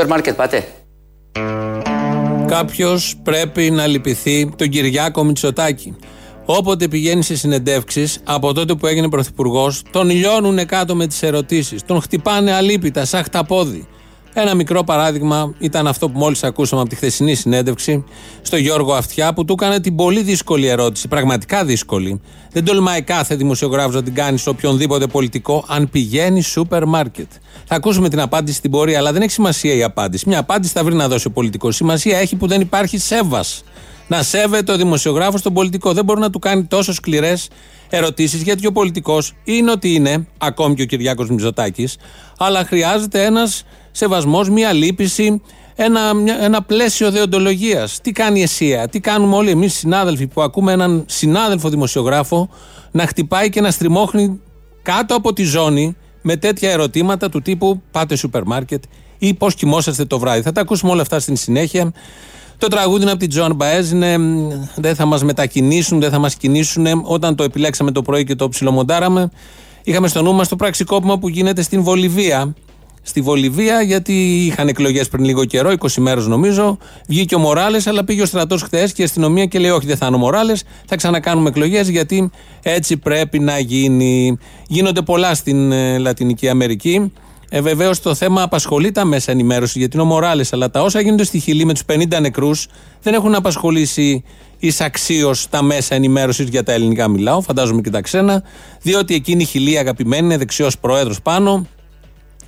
σούπερ μάρκετ πάτε. Κάποιος πρέπει να λυπηθεί τον Κυριάκο Μητσοτάκη. Όποτε πηγαίνει σε συνεντεύξεις, από τότε που έγινε πρωθυπουργός, τον λιώνουν κάτω με τις ερωτήσεις. Τον χτυπάνε αλίπητα, σαν χταπόδι. Ένα μικρό παράδειγμα ήταν αυτό που μόλις ακούσαμε από τη χθεσινή συνέντευξη στο Γιώργο Αυτιά που του έκανε την πολύ δύσκολη ερώτηση, πραγματικά δύσκολη. Δεν τολμάει κάθε δημοσιογράφος να την κάνει σε οποιονδήποτε πολιτικό, αν πηγαίνει σούπερ μάρκετ. Θα ακούσουμε την απάντηση στην πορεία, αλλά δεν έχει σημασία η απάντηση. Μια απάντηση θα βρει να δώσει ο πολιτικός. Σημασία έχει που δεν υπάρχει σέβας. Να σέβεται ο δημοσιογράφος τον πολιτικό. Δεν μπορεί να του κάνει τόσο σκληρές ερωτήσεις, γιατί ο πολιτικός είναι ότι είναι, ακόμη και ο Κυριάκος Μητσοτάκης, αλλά χρειάζεται ένας σεβασμός, μια λύπηση, ένα, μια- ένα πλαίσιο δεοντολογίας. Τι κάνει η ΕΣΥΑ, τι κάνουμε όλοι εμείς συνάδελφοι που ακούμε έναν συνάδελφο δημοσιογράφο να χτυπάει και να στριμώχνει κάτω από τη ζώνη με τέτοια ερωτήματα του τύπου Πάτε σούπερ μάρκετ ή Πώς κοιμόσαστε το βράδυ. Θα τα ακούσουμε όλα αυτά στην συνέχεια. Το τραγούδι είναι από την Τζόαν Μπαέζ. Είναι, μ, δεν θα μας μετακινήσουν, δεν θα μας κινήσουν. Όταν το επιλέξαμε το πρωί και το ψιλομοντάραμε, είχαμε στο νου μας το πραξικόπημα που γίνεται στην Βολιβία. Στη Βολιβία, γιατί είχαν εκλογές πριν λίγο καιρό, 20 μέρες νομίζω. Βγήκε ο Μοράλες, αλλά πήγε ο στρατός χθες και η αστυνομία και λέει: Όχι, δεν θα είναι ο Μοράλες, θα ξανακάνουμε εκλογές γιατί έτσι πρέπει να γίνει. Γίνονται πολλά στην ε, Λατινική Αμερική. Ε, Βεβαίως το θέμα απασχολεί τα μέσα ενημέρωσης γιατί είναι ο Μοράλες, αλλά τα όσα γίνονται στη Χιλή με τους 50 νεκρούς δεν έχουν απασχολήσει εισαξίω τα μέσα ενημέρωσης για τα ελληνικά μιλάω, φαντάζομαι και τα ξένα, διότι εκείνη η Χιλή αγαπημένη είναι δεξιός πρόεδρος πάνω.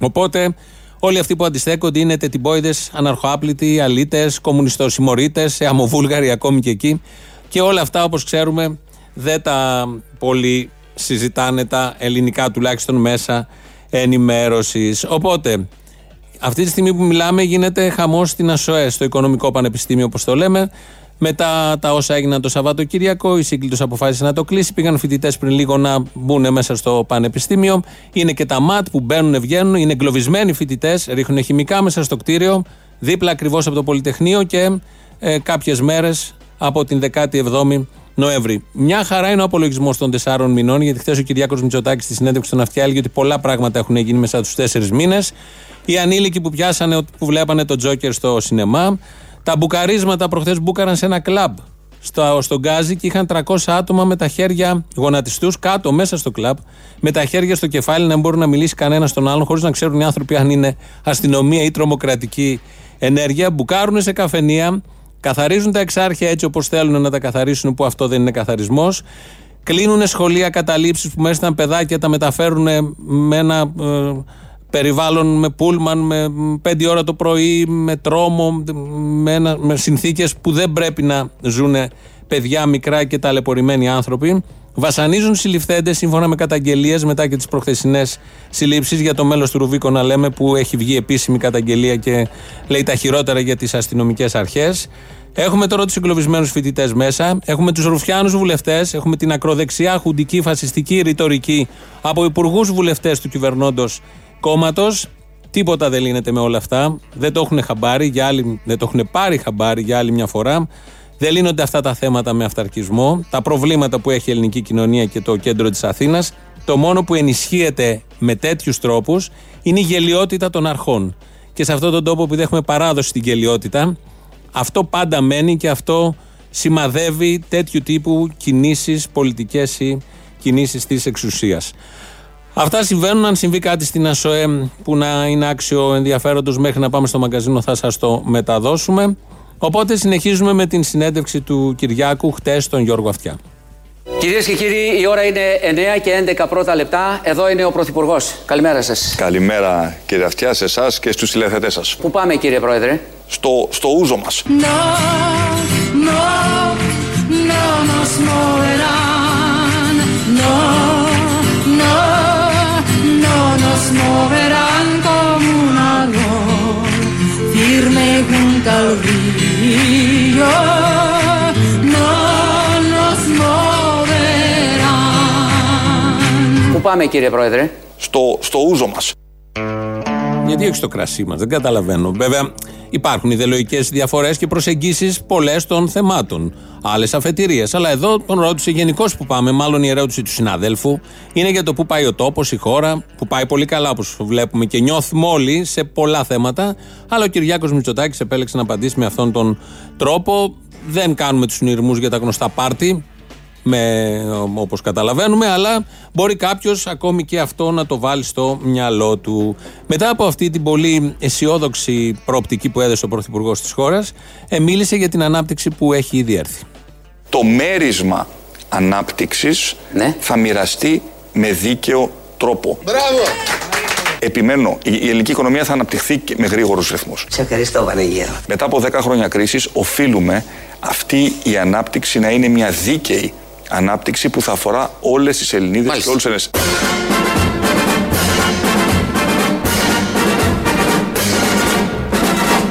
Οπότε όλοι αυτοί που αντιστέκονται είναι τετιμπόιδες, αναρχοάπλητοι, αλήτες, κομμουνιστοσημωρίτε, αμοβούλγαροι ακόμη και εκεί. Και όλα αυτά όπως ξέρουμε δεν τα πολύ συζητάνε τα ελληνικά τουλάχιστον μέσα ενημέρωσης. Οπότε αυτή τη στιγμή που μιλάμε γίνεται χαμός στην ΑΣΟΕ, στο Οικονομικό Πανεπιστήμιο, όπως το λέμε. Μετά τα όσα έγιναν το Σαββατοκύριακο, η Σύγκλιτο αποφάσισε να το κλείσει. Πήγαν φοιτητές πριν λίγο να μπουν μέσα στο Πανεπιστήμιο. Είναι και τα ΜΑΤ που μπαίνουν, βγαίνουν. Είναι εγκλωβισμένοι φοιτητές, ρίχνουν χημικά μέσα στο κτίριο, δίπλα ακριβώς από το Πολυτεχνείο και ε, κάποιες μέρες από την 17η Νοέμβρη. Μια χαρά είναι ο απολογισμός των τεσσάρων μηνών, γιατί χθες ο Κυριάκος Μητσοτάκης στη συνέντευξη στον Αυτιά έλεγε ότι πολλά πράγματα έχουν γίνει μέσα στου τέσσερις μήνες. Οι ανήλικοι που πιάσανε, που βλέπανε το Τζόκερ στο σινεμά. Τα μπουκαρίσματα προχθές μπούκαραν σε ένα κλαμπ στο, στον Γκάζι και είχαν 300 άτομα με τα χέρια γονατιστούς κάτω μέσα στο κλαμπ, με τα χέρια στο κεφάλι να μην μπορεί να μιλήσει κανένας στον άλλον, χωρίς να ξέρουν οι άνθρωποι αν είναι αστυνομία ή τρομοκρατική ενέργεια. Μπουκάρουν σε καφενεία, καθαρίζουν τα εξάρχεια έτσι όπως θέλουν να τα καθαρίσουν, που αυτό δεν είναι καθαρισμός. Κλείνουν σχολεία καταλήψεις που μέσα ήταν παιδάκια, τα μεταφέρουν με ένα ε, περιβάλλον με πούλμαν, με πέντε ώρα το πρωί, με τρόμο, με, ένα- με συνθήκες που δεν πρέπει να ζουν παιδιά μικρά και ταλαιπωρημένοι άνθρωποι. Βασανίζουν συλληφθέντες σύμφωνα με καταγγελίες μετά και τις προχθεσινές συλλήψεις για το μέλος του Ρουβίκο να λέμε που έχει βγει επίσημη καταγγελία και λέει τα χειρότερα για τις αστυνομικές αρχές. Έχουμε τώρα τους εγκλωβισμένους φοιτητές μέσα. Έχουμε τους ρουφιάνους βουλευτές. Έχουμε την ακροδεξιά, χουντική, φασιστική ρητορική από υπουργούς βουλευτές του κυβερνώντος κόμματος. Τίποτα δεν λύνεται με όλα αυτά. Δεν το έχουν χαμπάρει, για άλλη, δεν το έχουν πάρει χαμπάρι για άλλη μια φορά. Δεν λύνονται αυτά τα θέματα με αυταρκισμό. Τα προβλήματα που έχει η ελληνική κοινωνία και το κέντρο της Αθήνας. Το μόνο που ενισχύεται με τέτοιους τρόπους είναι η γελιότητα των αρχών. Και σε αυτόν τον τόπο, που έχουμε παράδοση στην γελιότητα, αυτό πάντα μένει και αυτό σημαδεύει τέτοιου τύπου κινήσεις πολιτικές ή κινήσεις της εξουσίας. Αυτά συμβαίνουν. Αν συμβεί κάτι στην ΑΣΟΕ που να είναι άξιο ενδιαφέροντος μέχρι να πάμε στο μαγκαζίνο θα σας το μεταδώσουμε. Οπότε συνεχίζουμε με την συνέντευξη του Κυριάκου χτες στον Γιώργο Αυτιά. Κυρίες και κύριοι, η ώρα είναι 9 και 11 πρώτα λεπτά. Εδώ είναι ο Πρωθυπουργός. Καλημέρα σας. Καλημέρα κύριε Αυτιά σε εσάς και στους τηλεθετές σας. Πού πάμε, κύριε Πρόεδρε; Στο, στο ούζο μας. No, no, no nos moverán. No, no, no Πού πάμε κύριε Πρόεδρε; Στο, στο ούζο μας. Γιατί όχι στο κρασί μας, δεν καταλαβαίνω. Βέβαια, υπάρχουν ιδεολογικές διαφορές και προσεγγίσεις πολλές των θεμάτων. Άλλες αφετηρίες. Αλλά εδώ τον ρώτησε γενικώς που πάμε, μάλλον η ερώτηση του συναδέλφου, είναι για το πού πάει ο τόπος, η χώρα, που πάει πολύ καλά όπως βλέπουμε και νιώθουμε όλοι σε πολλά θέματα. Αλλά ο Κυριάκος Μητσοτάκης επέλεξε να απαντήσει με αυτόν τον τρόπο. Δεν κάνουμε τους νηρμούς για τα γνωστά πάρτι, με, όπως καταλαβαίνουμε αλλά μπορεί κάποιος ακόμη και αυτό να το βάλει στο μυαλό του μετά από αυτή την πολύ αισιόδοξη προοπτική που έδεσε ο Πρωθυπουργός της χώρας ε, μίλησε για την ανάπτυξη που έχει ήδη έρθει Το μέρισμα ανάπτυξης Ναι. θα μοιραστεί με δίκαιο τρόπο. Μπράβο! Επιμένω, η, η ελληνική οικονομία θα αναπτυχθεί και με γρήγορους ρυθμούς. Σε ευχαριστώ Βανίγερο. Μετά από 10 χρόνια κρίσης οφείλουμε αυτή η ανάπτυξη να είναι μια δίκαιη ανάπτυξη που θα αφορά όλες τις Ελληνίδες Μάλιστα. και όλους τους Έλληνες.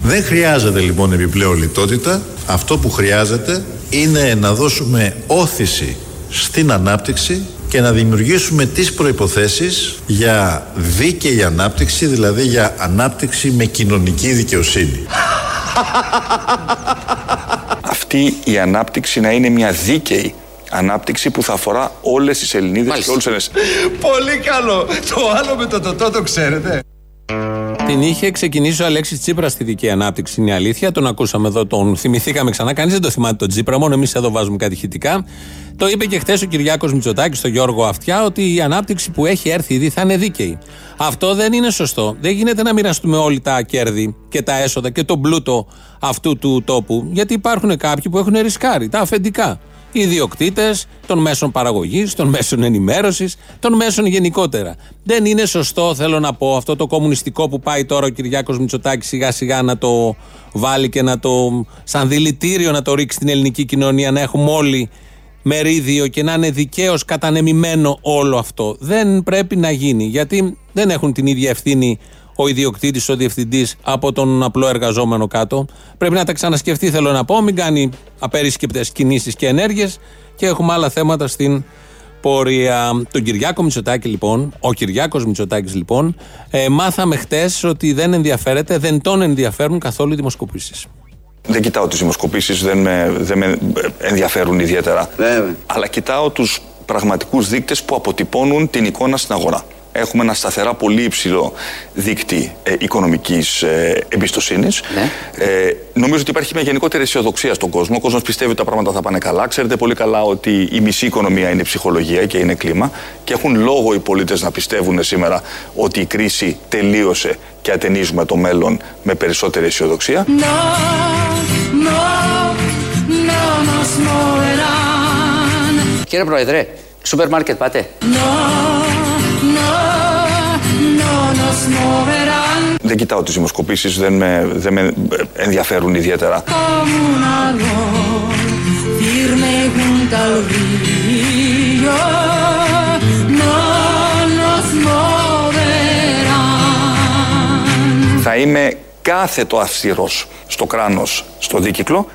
Δεν χρειάζεται λοιπόν επιπλέον λιτότητα. Αυτό που χρειάζεται είναι να δώσουμε όθηση στην ανάπτυξη και να δημιουργήσουμε τις προϋποθέσεις για δίκαιη ανάπτυξη, δηλαδή για ανάπτυξη με κοινωνική δικαιοσύνη. Αυτή η ανάπτυξη να είναι μια δίκαιη ανάπτυξη που θα αφορά όλες τις Ελληνίδες Μάλιστα. και όλους τους Έλληνες. Πολύ καλό! Το άλλο με το τοτό το ξέρετε. Την είχε ξεκινήσει ο Αλέξης Τσίπρας στη δική ανάπτυξη, είναι η αλήθεια. Τον ακούσαμε εδώ, τον θυμηθήκαμε ξανά. Κανείς δεν το θυμάται τον Τσίπρα, μόνο εμείς εδώ βάζουμε κάτι ηχητικά. Το είπε και χθες ο Κυριάκος Μητσοτάκης στον Γιώργο Αυτιά ότι η ανάπτυξη που έχει έρθει ήδη θα είναι δίκαιη. Αυτό δεν είναι σωστό. Δεν γίνεται να μοιραστούμε όλοι τα κέρδη και τα έσοδα και τον πλούτο αυτού του τόπου, γιατί υπάρχουν κάποιοι που έχουν ρισκάρει, τα αφεντικά. Οι ιδιοκτήτες των μέσων παραγωγής, των μέσων ενημέρωσης, των μέσων γενικότερα. Δεν είναι σωστό, θέλω να πω, αυτό το κομμουνιστικό που πάει τώρα ο Κυριάκος Μητσοτάκης σιγά σιγά να το βάλει και να το, σαν δηλητήριο να το ρίξει στην ελληνική κοινωνία, να έχουμε όλοι μερίδιο και να είναι δικαίως κατανεμημένο όλο αυτό. Δεν πρέπει να γίνει, γιατί δεν έχουν την ίδια ευθύνη ο ιδιοκτήτης, ο διευθυντής από τον απλό εργαζόμενο κάτω. Πρέπει να τα ξανασκεφτεί, θέλω να πω, μην κάνει απερίσκεπτες κινήσεις και ενέργειες και έχουμε άλλα θέματα στην πορεία. Τον Κυριάκο Μητσοτάκη, λοιπόν, ο Κυριάκος Μητσοτάκης, λοιπόν, ε, μάθαμε χτες ότι δεν ενδιαφέρεται, δεν τον ενδιαφέρουν καθόλου οι δημοσκοπήσεις. Δεν κοιτάω τις δημοσκοπήσεις, δεν με, δεν με ενδιαφέρουν ιδιαίτερα. Βέβαια. Αλλά κοιτάω τους πραγματικούς δείκτες που αποτυπώνουν την εικόνα στην αγορά. Έχουμε ένα σταθερά πολύ υψηλό δείκτη ε, οικονομικής ε, εμπιστοσύνης. Ναι. Ε, νομίζω ότι υπάρχει μια γενικότερη αισιοδοξία στον κόσμο. Ο κόσμος πιστεύει ότι τα πράγματα θα πάνε καλά. Ξέρετε πολύ καλά ότι η μισή οικονομία είναι ψυχολογία και είναι κλίμα. Και έχουν λόγο οι πολίτες να πιστεύουν σήμερα ότι η κρίση τελείωσε και ατενίζουμε το μέλλον με περισσότερη αισιοδοξία. No, no, no nos moverán. Κύριε Πρόεδρε, σούπερ μάρκετ πάτε. No, no, no nos moverán. Δεν κοιτάω τις δημοσκοπήσεις, δεν με, δεν με ενδιαφέρουν ιδιαίτερα. Como un árbol firme junto al río. No nos moverán. Θα είμαι κάθετο αυστηρός στο κράνος, στο δίκυκλο.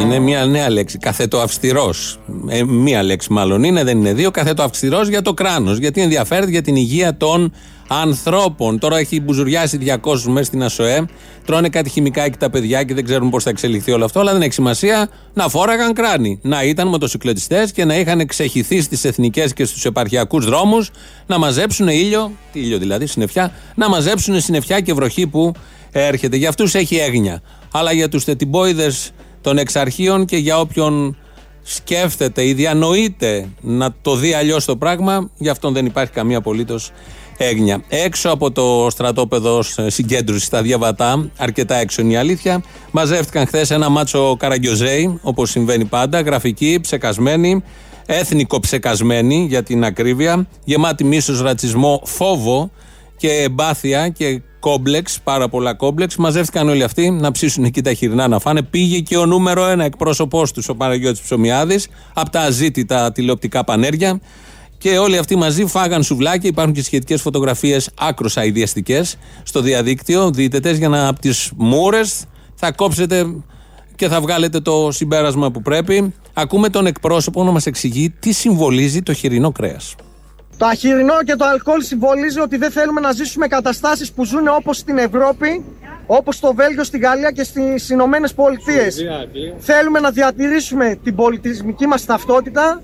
Είναι μια νέα λέξη. Καθέτο αυστηρός. Ε, μία λέξη μάλλον είναι, δεν είναι δύο. Καθέτο αυστηρός για το κράνος. Γιατί ενδιαφέρεται για την υγεία των ανθρώπων. Τώρα έχει μπουζουριάσει 200 μέσα στην ΑΣΟΕ. Τρώνε κάτι χημικά εκεί τα παιδιά και δεν ξέρουν πώς θα εξελιχθεί όλο αυτό. Αλλά δεν έχει σημασία να φόραγαν κράνη. Να ήταν μοτοσυκλετιστές και να είχαν ξεχυθεί στις εθνικές και στους επαρχιακούς δρόμους να μαζέψουν ήλιο, τι ήλιο δηλαδή, συννεφιά, να μαζέψουν συννεφιά και βροχή που έρχεται. Για αυτούς έχει έγνοια. Αλλά για τους τετιμπόιδες των εξαρχείων και για όποιον σκέφτεται ή διανοείται να το δει αλλιώς το πράγμα, γι' αυτόν δεν υπάρχει καμία απολύτως έγνοια. Έξω από το στρατόπεδο συγκέντρωση στα διαβατά, αρκετά έξω είναι η αλήθεια, μαζεύτηκαν χθες ένα μάτσο καραγκιοζέι, όπως συμβαίνει πάντα, γραφικοί, ψεκασμένοι, έθνικο ψεκασμένοι για την ακρίβεια, γεμάτοι μίσος, ρατσισμό, φόβο και εμπάθεια και κόμπλεξ, πάρα πολλά κόμπλεξ. Μαζεύτηκαν όλοι αυτοί να ψήσουν εκεί τα χοιρινά να φάνε. Πήγε και ο νούμερο ένα εκπρόσωπός τους, ο Παναγιώτης Ψωμιάδης, από τα αζήτητα τηλεοπτικά πανέρια. Και όλοι αυτοί μαζί φάγαν σουβλάκια. Υπάρχουν και σχετικές φωτογραφίες άκρο αειδιαστικές στο διαδίκτυο, δίτετε, για να από τις μούρες θα κόψετε και θα βγάλετε το συμπέρασμα που πρέπει. Ακούμε τον εκπρόσωπο να μας εξηγεί τι συμβολίζει το χοιρινό κρέας. Το αχυρινό και το αλκοόλ συμβολίζει ότι δεν θέλουμε να ζήσουμε καταστάσεις που ζουν όπως στην Ευρώπη, όπως στο Βέλγιο, στη Γαλλία και στις Ηνωμένες Πολιτείες. Θέλουμε να διατηρήσουμε την πολιτισμική μας ταυτότητα.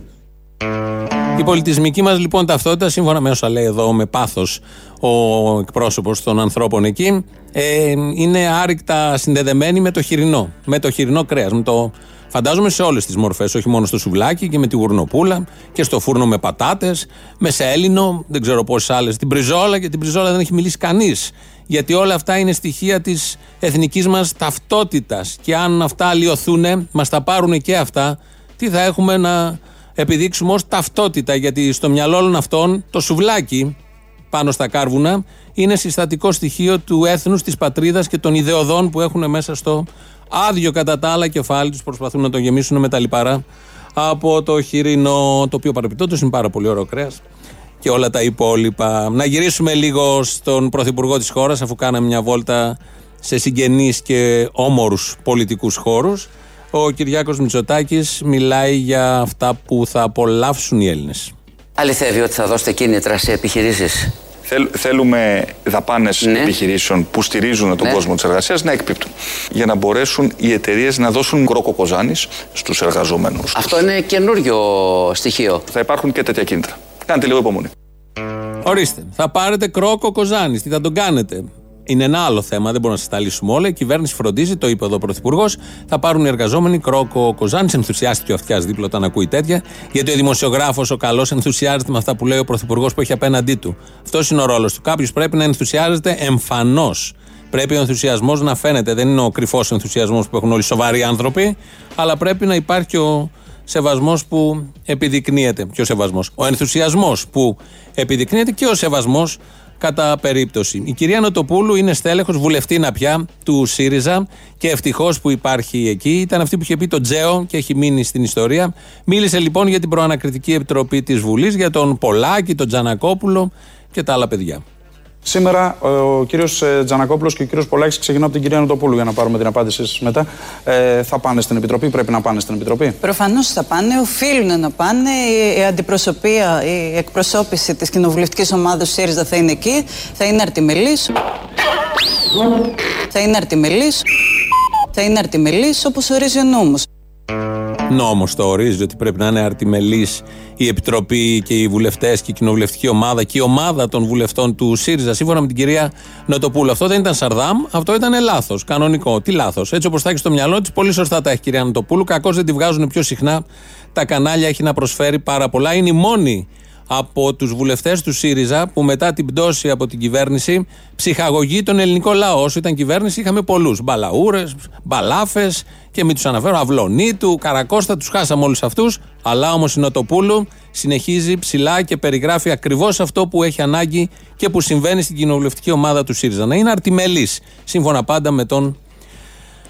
Η πολιτισμική μας λοιπόν ταυτότητα, σύμφωνα με όσα λέει εδώ με πάθος ο εκπρόσωπος των ανθρώπων εκεί, ε, είναι άρρηκτα συνδεδεμένη με το χοιρινό, με το χοιρινό κρέας, με το Φαντάζομαι σε όλες τις μορφές, όχι μόνο στο σουβλάκι και με τη γουρνοπούλα και στο φούρνο με πατάτες, με σέλινο, δεν ξέρω πόσες άλλες. Την πριζόλα και την πριζόλα δεν έχει μιλήσει κανείς. Γιατί όλα αυτά είναι στοιχεία της εθνικής μας ταυτότητας. Και αν αυτά αλλοιωθούν, μας τα πάρουν και αυτά, τι θα έχουμε να επιδείξουμε ως ταυτότητα; Γιατί στο μυαλό όλων αυτών το σουβλάκι πάνω στα κάρβουνα είναι συστατικό στοιχείο του έθνους, της πατρίδας και των ιδεωδών που έχουν μέσα στο άδειο κατά τα άλλα κεφάλι τους, προσπαθούν να το γεμίσουν με τα λιπαρά από το χοιρινό, το οποίο παρεπιπτόντω είναι πάρα πολύ ωραίο κρέας και όλα τα υπόλοιπα. Να γυρίσουμε λίγο στον πρωθυπουργό της χώρας, αφού κάναμε μια βόλτα σε συγγενείς και όμορους πολιτικούς χώρους. Ο Κυριάκος Μητσοτάκης μιλάει για αυτά που θα απολαύσουν οι Έλληνες. Αληθεύει ότι θα δώσετε κίνητρα σε επιχειρήσεις; Θέλ, θέλουμε δαπάνες ναι. επιχειρήσεων που στηρίζουν τον ναι. κόσμο της εργασίας να εκπίπτουν. Για να μπορέσουν οι εταιρείες να δώσουν κρόκο κοζάνη στους εργαζόμενους. Αυτό είναι καινούριο στοιχείο. Θα υπάρχουν και τέτοια κίνητρα. Κάντε λίγο υπομονή. Ορίστε, θα πάρετε κρόκο κοζάνης. Τι θα τον κάνετε; Είναι ένα άλλο θέμα, δεν μπορούμε να σα τα λύσουμε όλα. Η κυβέρνηση φροντίζει, το είπε εδώ ο Πρωθυπουργός, θα πάρουν οι εργαζόμενοι κρόκο Κοζάνης. Ενθουσιάστηκε ο αυτιάς δίπλα όταν ακούει τέτοια. Γιατί ο δημοσιογράφος, ο καλός, ενθουσιάζεται με αυτά που λέει ο Πρωθυπουργός που έχει απέναντί του. Αυτός είναι ο ρόλος του. Κάποιος πρέπει να ενθουσιάζεται εμφανώς. Πρέπει ο ενθουσιασμός να φαίνεται. Δεν είναι ο κρυφός ενθουσιασμός που έχουν όλοι οι σοβαροί άνθρωποι, αλλά πρέπει να υπάρχει ο σεβασμός που επιδεικνύεται. Ποιος σεβασμός; Ο ενθουσιασμός που επιδεικνύεται και ο σεβασμός κατά περίπτωση. Η κυρία Νοτοπούλου είναι στέλεχος βουλευτήνα πια του ΣΥΡΙΖΑ και ευτυχώς που υπάρχει εκεί. Ήταν αυτή που είχε πει το Τζέο και έχει μείνει στην ιστορία. Μίλησε λοιπόν για την προανακριτική επιτροπή της Βουλής, για τον Πολάκη, τον Τζανακόπουλο και τα άλλα παιδιά. Σήμερα ο κύριος ε, Τζανακόπουλος και ο κύριος Πολάκης ξεκινώ από την κυρία Νοτοπούλου για να πάρουμε την απάντησή σας μετά. Ε, θα πάνε στην Επιτροπή, πρέπει να πάνε στην Επιτροπή; Προφανώς θα πάνε, οφείλουν να πάνε. Η αντιπροσωπεία, η εκπροσώπηση της κοινοβουλευτικής ομάδας ΣΥΡΙΖΑ θα είναι εκεί. Θα είναι αρτιμελής. Θα είναι αρτιμελής. Θα είναι αρτιμελής όπως ορίζει ο νόμος νόμος το ορίζει ότι πρέπει να είναι αρτιμελής η Επιτροπή και οι βουλευτές και η κοινοβουλευτική ομάδα και η ομάδα των βουλευτών του ΣΥΡΙΖΑ, σύμφωνα με την κυρία Νοτοπούλου. Αυτό δεν ήταν Σαρδάμ, αυτό ήταν λάθος. Κανονικό. Τι λάθος. Έτσι όπως τα έχεις στο μυαλό της, πολύ σωστά τα έχει η κυρία Νοτοπούλου. Κακώς δεν τη βγάζουν πιο συχνά. Τα κανάλια έχει να προσφέρει πάρα πολλά. Είναι η μόνη από τους βουλευτές του ΣΥΡΙΖΑ που μετά την πτώση από την κυβέρνηση ψυχαγωγεί τον ελληνικό λαό. Όσο ήταν κυβέρνηση είχαμε πολλούς. Μπαλαούρες, μπαλάφες και μην τους αναφέρω, Αυλονίτου, Καρακώστα, τους χάσαμε όλους αυτούς. Αλλά όμως η Νοτοπούλου συνεχίζει ψηλά και περιγράφει ακριβώς αυτό που έχει ανάγκη και που συμβαίνει στην κοινοβουλευτική ομάδα του ΣΥΡΙΖΑ. Να είναι αρτιμελής, σύμφωνα πάντα με τον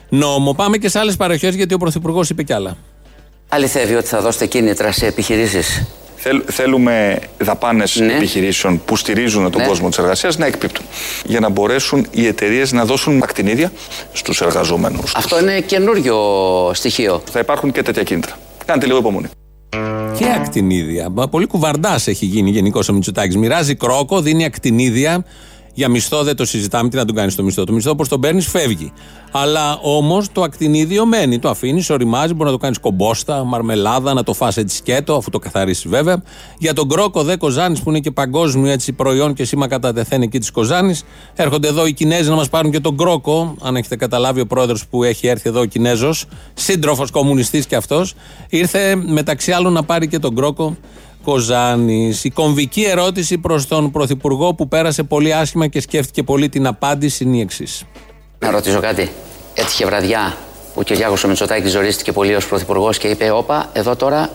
νόμο. Πάμε και σε άλλες παροχές γιατί ο Πρωθυπουργός είπε κι άλλα. Αληθεύει ότι θα δώσετε κίνητρα σε επιχειρήσεις; Θέλ, θέλουμε δαπάνες ναι. επιχειρήσεων που στηρίζουν τον ναι. κόσμο της εργασίας να εκπίπτουν. Για να μπορέσουν οι εταιρείες να δώσουν ακτινίδια στους εργαζόμενου. Αυτό είναι καινούριο στοιχείο. Θα υπάρχουν και τέτοια κίνητρα. Κάντε λίγο υπομονή. Και ακτινίδια. Πολύ κουβαρντάς έχει γίνει γενικώς ο Μητσοτάκης. Μοιράζει κρόκο, δίνει ακτινίδια για μισθό δεν το συζητάμε. Τι να τον κάνεις το μισθό. Το μισθό όπως τον παίρνεις φεύγει. Αλλά όμως το ακτινίδιο μένει. Το αφήνεις, οριμάζει, μπορεί να το κάνεις κομπόστα, μαρμελάδα, να το φάσει έτσι σκέτο, αφού το καθαρίσει βέβαια. Για τον κρόκο δε Κοζάνης που είναι και παγκόσμιο έτσι προϊόν και σήμα κατά τεθέν εκεί της Κοζάνης. Έρχονται εδώ οι Κινέζοι να μας πάρουν και τον κρόκο. Αν έχετε καταλάβει, ο πρόεδρος που έχει έρθει εδώ ο Κινέζος, σύντροφος κομμουνιστής κι αυτός, ήρθε μεταξύ άλλων να πάρει και τον κρόκο Κοζάνης. Η κομβική ερώτηση προς τον Πρωθυπουργό που πέρασε πολύ άσχημα και σκέφτηκε πολύ την απάντηση είναι η εξής. Να ρωτήσω κάτι. Έτυχε βραδιά που ο Κυριάκο ο Μητσοτάκης ζορίστηκε πολύ ως Πρωθυπουργός και είπε: Όπα, εδώ τώρα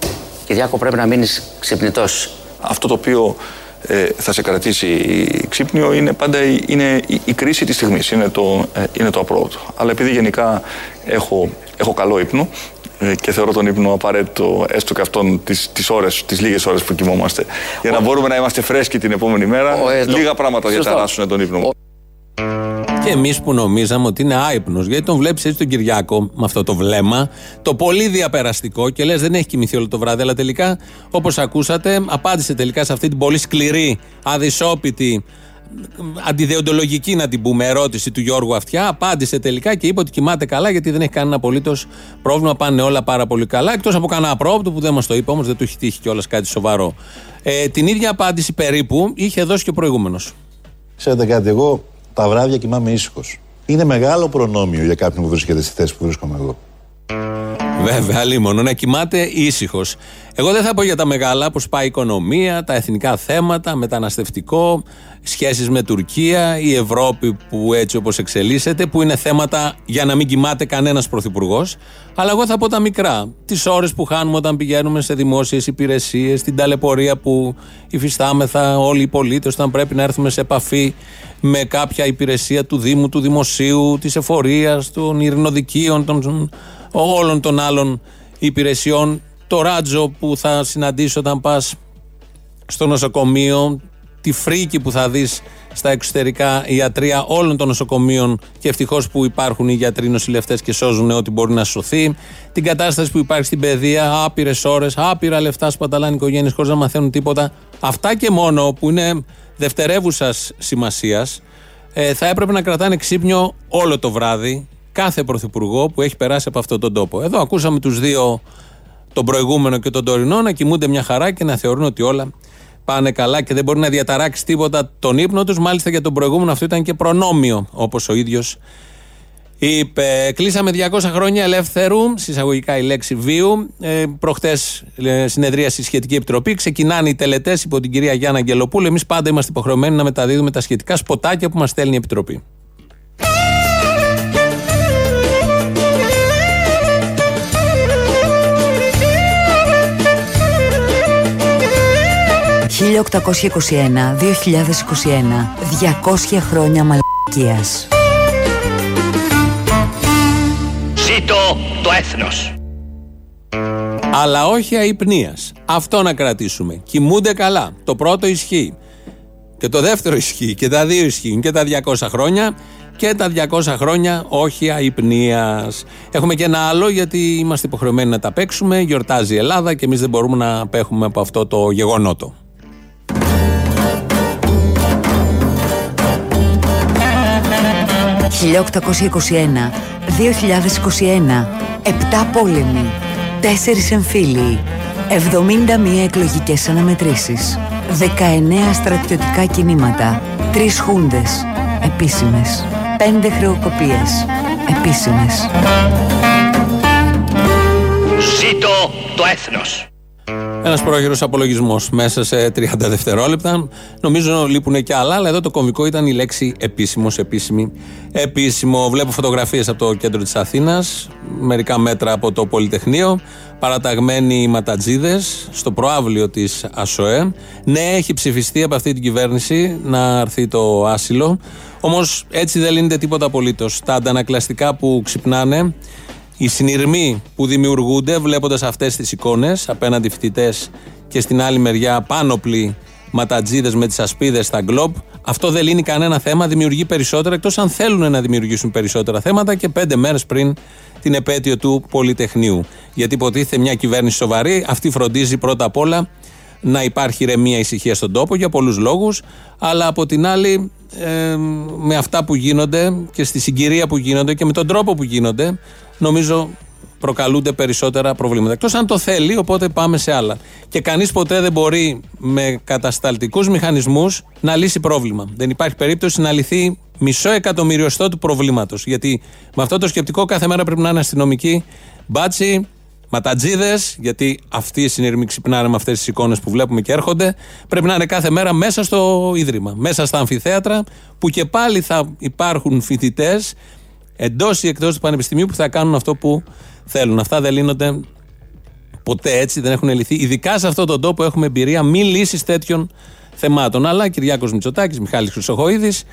Κυριάκο πρέπει να μείνεις ξυπνητός. Αυτό το οποίο ε, θα σε κρατήσει ξύπνιο είναι πάντα είναι η, κρίση της στιγμής. Είναι το, ε, είναι το απρόοδο. Αλλά επειδή γενικά έχω, έχω καλό ύπνο, ε, και θεωρώ τον ύπνο απαραίτητο έστω και αυτόν τις, τις ώρες, τις λίγες ώρες που κοιμόμαστε. Για να μπορούμε να είμαστε φρέσκοι την επόμενη μέρα, λίγα πράγματα διαταράσσουν τον ύπνο. Και εμείς που νομίζαμε ότι είναι άϊπνος, γιατί τον βλέπεις έτσι τον Κυριάκο με αυτό το βλέμμα, το πολύ διαπεραστικό και λες δεν έχει κοιμηθεί όλο το βράδυ. Αλλά τελικά, όπως ακούσατε, απάντησε τελικά σε αυτή την πολύ σκληρή, αδυσόπιτη, αντιδεοντολογική να την πούμε ερώτηση του Γιώργου Αυτιά. Απάντησε τελικά και είπε ότι κοιμάται καλά γιατί δεν έχει κανένα απολύτως πρόβλημα. Πάνε όλα πάρα πολύ καλά. Εκτός από κανένα πρόοπτο που δεν μας το είπε, όμως δεν του έχει τύχει κιόλας κάτι σοβαρό. Ε, την ίδια απάντηση περίπου είχε δώσει και ο προηγούμενος. Ξέρετε κάτι, εγώ τα βράδια κοιμάμαι ήσυχος. Είναι μεγάλο προνόμιο για κάποιον που βρίσκεται στη θέση που βρίσκομαι εγώ. Βέβαια, λίμωνο, να κοιμάται ήσυχος. Εγώ δεν θα πω για τα μεγάλα, πώς πάει η οικονομία, τα εθνικά θέματα, μεταναστευτικό, σχέσεις με Τουρκία, η Ευρώπη που έτσι όπως εξελίσσεται, που είναι θέματα για να μην κοιμάται κανένας πρωθυπουργός. Αλλά εγώ θα πω τα μικρά. Τις ώρες που χάνουμε όταν πηγαίνουμε σε δημόσιες υπηρεσίες, την ταλαιπωρία που υφιστάμεθα όλοι οι πολίτες όταν πρέπει να έρθουμε σε επαφή με κάποια υπηρεσία του Δήμου, του Δημοσίου, της Εφορίας, των Ειρηνοδικείων, των όλων των άλλων υπηρεσιών. Το ράτζο που θα συναντήσει όταν πας στο νοσοκομείο, τη φρίκη που θα δεις στα εξωτερικά ιατρία όλων των νοσοκομείων και ευτυχώς που υπάρχουν οι γιατροί νοσηλευτές και σώζουν ό,τι μπορεί να σωθεί. Την κατάσταση που υπάρχει στην παιδεία, άπειρες ώρες, άπειρα λεφτά σπαταλάνε οικογένειες χωρίς να μαθαίνουν τίποτα. Αυτά και μόνο που είναι δευτερεύουσας σημασίας ε, θα έπρεπε να κρατάνε ξύπνιο όλο το βράδυ κάθε πρωθυπουργό που έχει περάσει από αυτόν τον τόπο. Εδώ ακούσαμε τους δύο, τον προηγούμενο και τον τωρινό, να κοιμούνται μια χαρά και να θεωρούν ότι όλα πάνε καλά και δεν μπορεί να διαταράξει τίποτα τον ύπνο τους. Μάλιστα για τον προηγούμενο αυτό ήταν και προνόμιο, όπως ο ίδιος είπε. Κλείσαμε 200 χρόνια ελεύθερου, συσσαγωγικά η λέξη βίου. Ε, Προχτές ε, συνεδρία στη σχετική επιτροπή. Ξεκινάνε οι τελετές υπό την κυρία Γιάννα Αγγελοπούλου. Εμείς πάντα είμαστε υποχρεωμένοι να μεταδίδουμε τα σχετικά σποτάκια που μας στέλνει η επιτροπή. 1821-2021 200 χρόνια μαλακίας. Ζήτω το έθνος. Αλλά όχι αϊπνίας. Αυτό να κρατήσουμε. Κοιμούνται καλά. Το πρώτο ισχύει. Και το δεύτερο ισχύει. Και τα δύο ισχύουν. Και τα 200 χρόνια. Και τα 200 χρόνια όχι αϊπνίας. Έχουμε και ένα άλλο γιατί είμαστε υποχρεωμένοι να τα παίξουμε. Γιορτάζει η Ελλάδα και εμείς δεν μπορούμε να απέχουμε από αυτό το γεγονότο. 1821, 2021, 7 πόλεμοι, 4 εμφύλιοι, 71 εκλογικές αναμετρήσεις, 19 στρατιωτικά κινήματα, 3 χούντες, επίσημες, 5 χρεοκοπίες, επίσημες. Ζήτω το έθνος! Ένας πρόχειρος απολογισμός μέσα σε 30 δευτερόλεπτα. Νομίζω λείπουν και άλλα, αλλά εδώ το κομβικό ήταν η λέξη επίσημος, επίσημη. Επίσημο. Βλέπω φωτογραφίες από το κέντρο της Αθήνας, μερικά μέτρα από το Πολυτεχνείο. Παραταγμένοι οι ματατζίδες στο προάβλιο της ΑΣΟΕ. Ναι, έχει ψηφιστεί από αυτή την κυβέρνηση να έρθει το άσυλο. Όμως έτσι δεν λύνεται τίποτα απολύτως. Τα αντανακλαστικά που ξυπνάνε οι συνειρμοί που δημιουργούνται βλέποντας αυτές τις εικόνες απέναντι φοιτητές και στην άλλη μεριά πάνωπλοι ματατζίδες με τις ασπίδες στα γκλοπ, αυτό δεν λύνει κανένα θέμα, δημιουργεί περισσότερα εκτός αν θέλουν να δημιουργήσουν περισσότερα θέματα και πέντε μέρες πριν την επέτειο του Πολυτεχνείου. Γιατί υποτίθεται μια κυβέρνηση σοβαρή, αυτή φροντίζει πρώτα απ' όλα να υπάρχει ηρεμία ησυχία στον τόπο για πολλούς λόγους, αλλά από την άλλη ε, με αυτά που γίνονται και στη συγκυρία που γίνονται και με τον τρόπο που γίνονται, νομίζω προκαλούνται περισσότερα προβλήματα. Εκτός αν το θέλει, οπότε πάμε σε άλλα. Και κανείς ποτέ δεν μπορεί με κατασταλτικούς μηχανισμούς να λύσει πρόβλημα. Δεν υπάρχει περίπτωση να λυθεί μισό εκατομμυριωστό του προβλήματος. Γιατί με αυτό το σκεπτικό κάθε μέρα πρέπει να είναι αστυνομικοί μπάτσι, ματατζίδες, γιατί αυτοί οι συνειρμοί ξυπνάνε με αυτές τις εικόνες που βλέπουμε και έρχονται. Πρέπει να είναι κάθε μέρα μέσα στο ίδρυμα, μέσα στα αμφιθέατρα, που και πάλι θα υπάρχουν φοιτητές εντός ή εκτός του πανεπιστημίου που θα κάνουν αυτό που θέλουν. Αυτά δεν λύνονται ποτέ έτσι, δεν έχουν λυθεί. Ειδικά σε αυτόν τον τόπο έχουμε εμπειρία μη λύσει τέτοιων θεμάτων. Αλλά Κυριάκος Μητσοτάκης, Μιχάλης Χρυσοχοίδης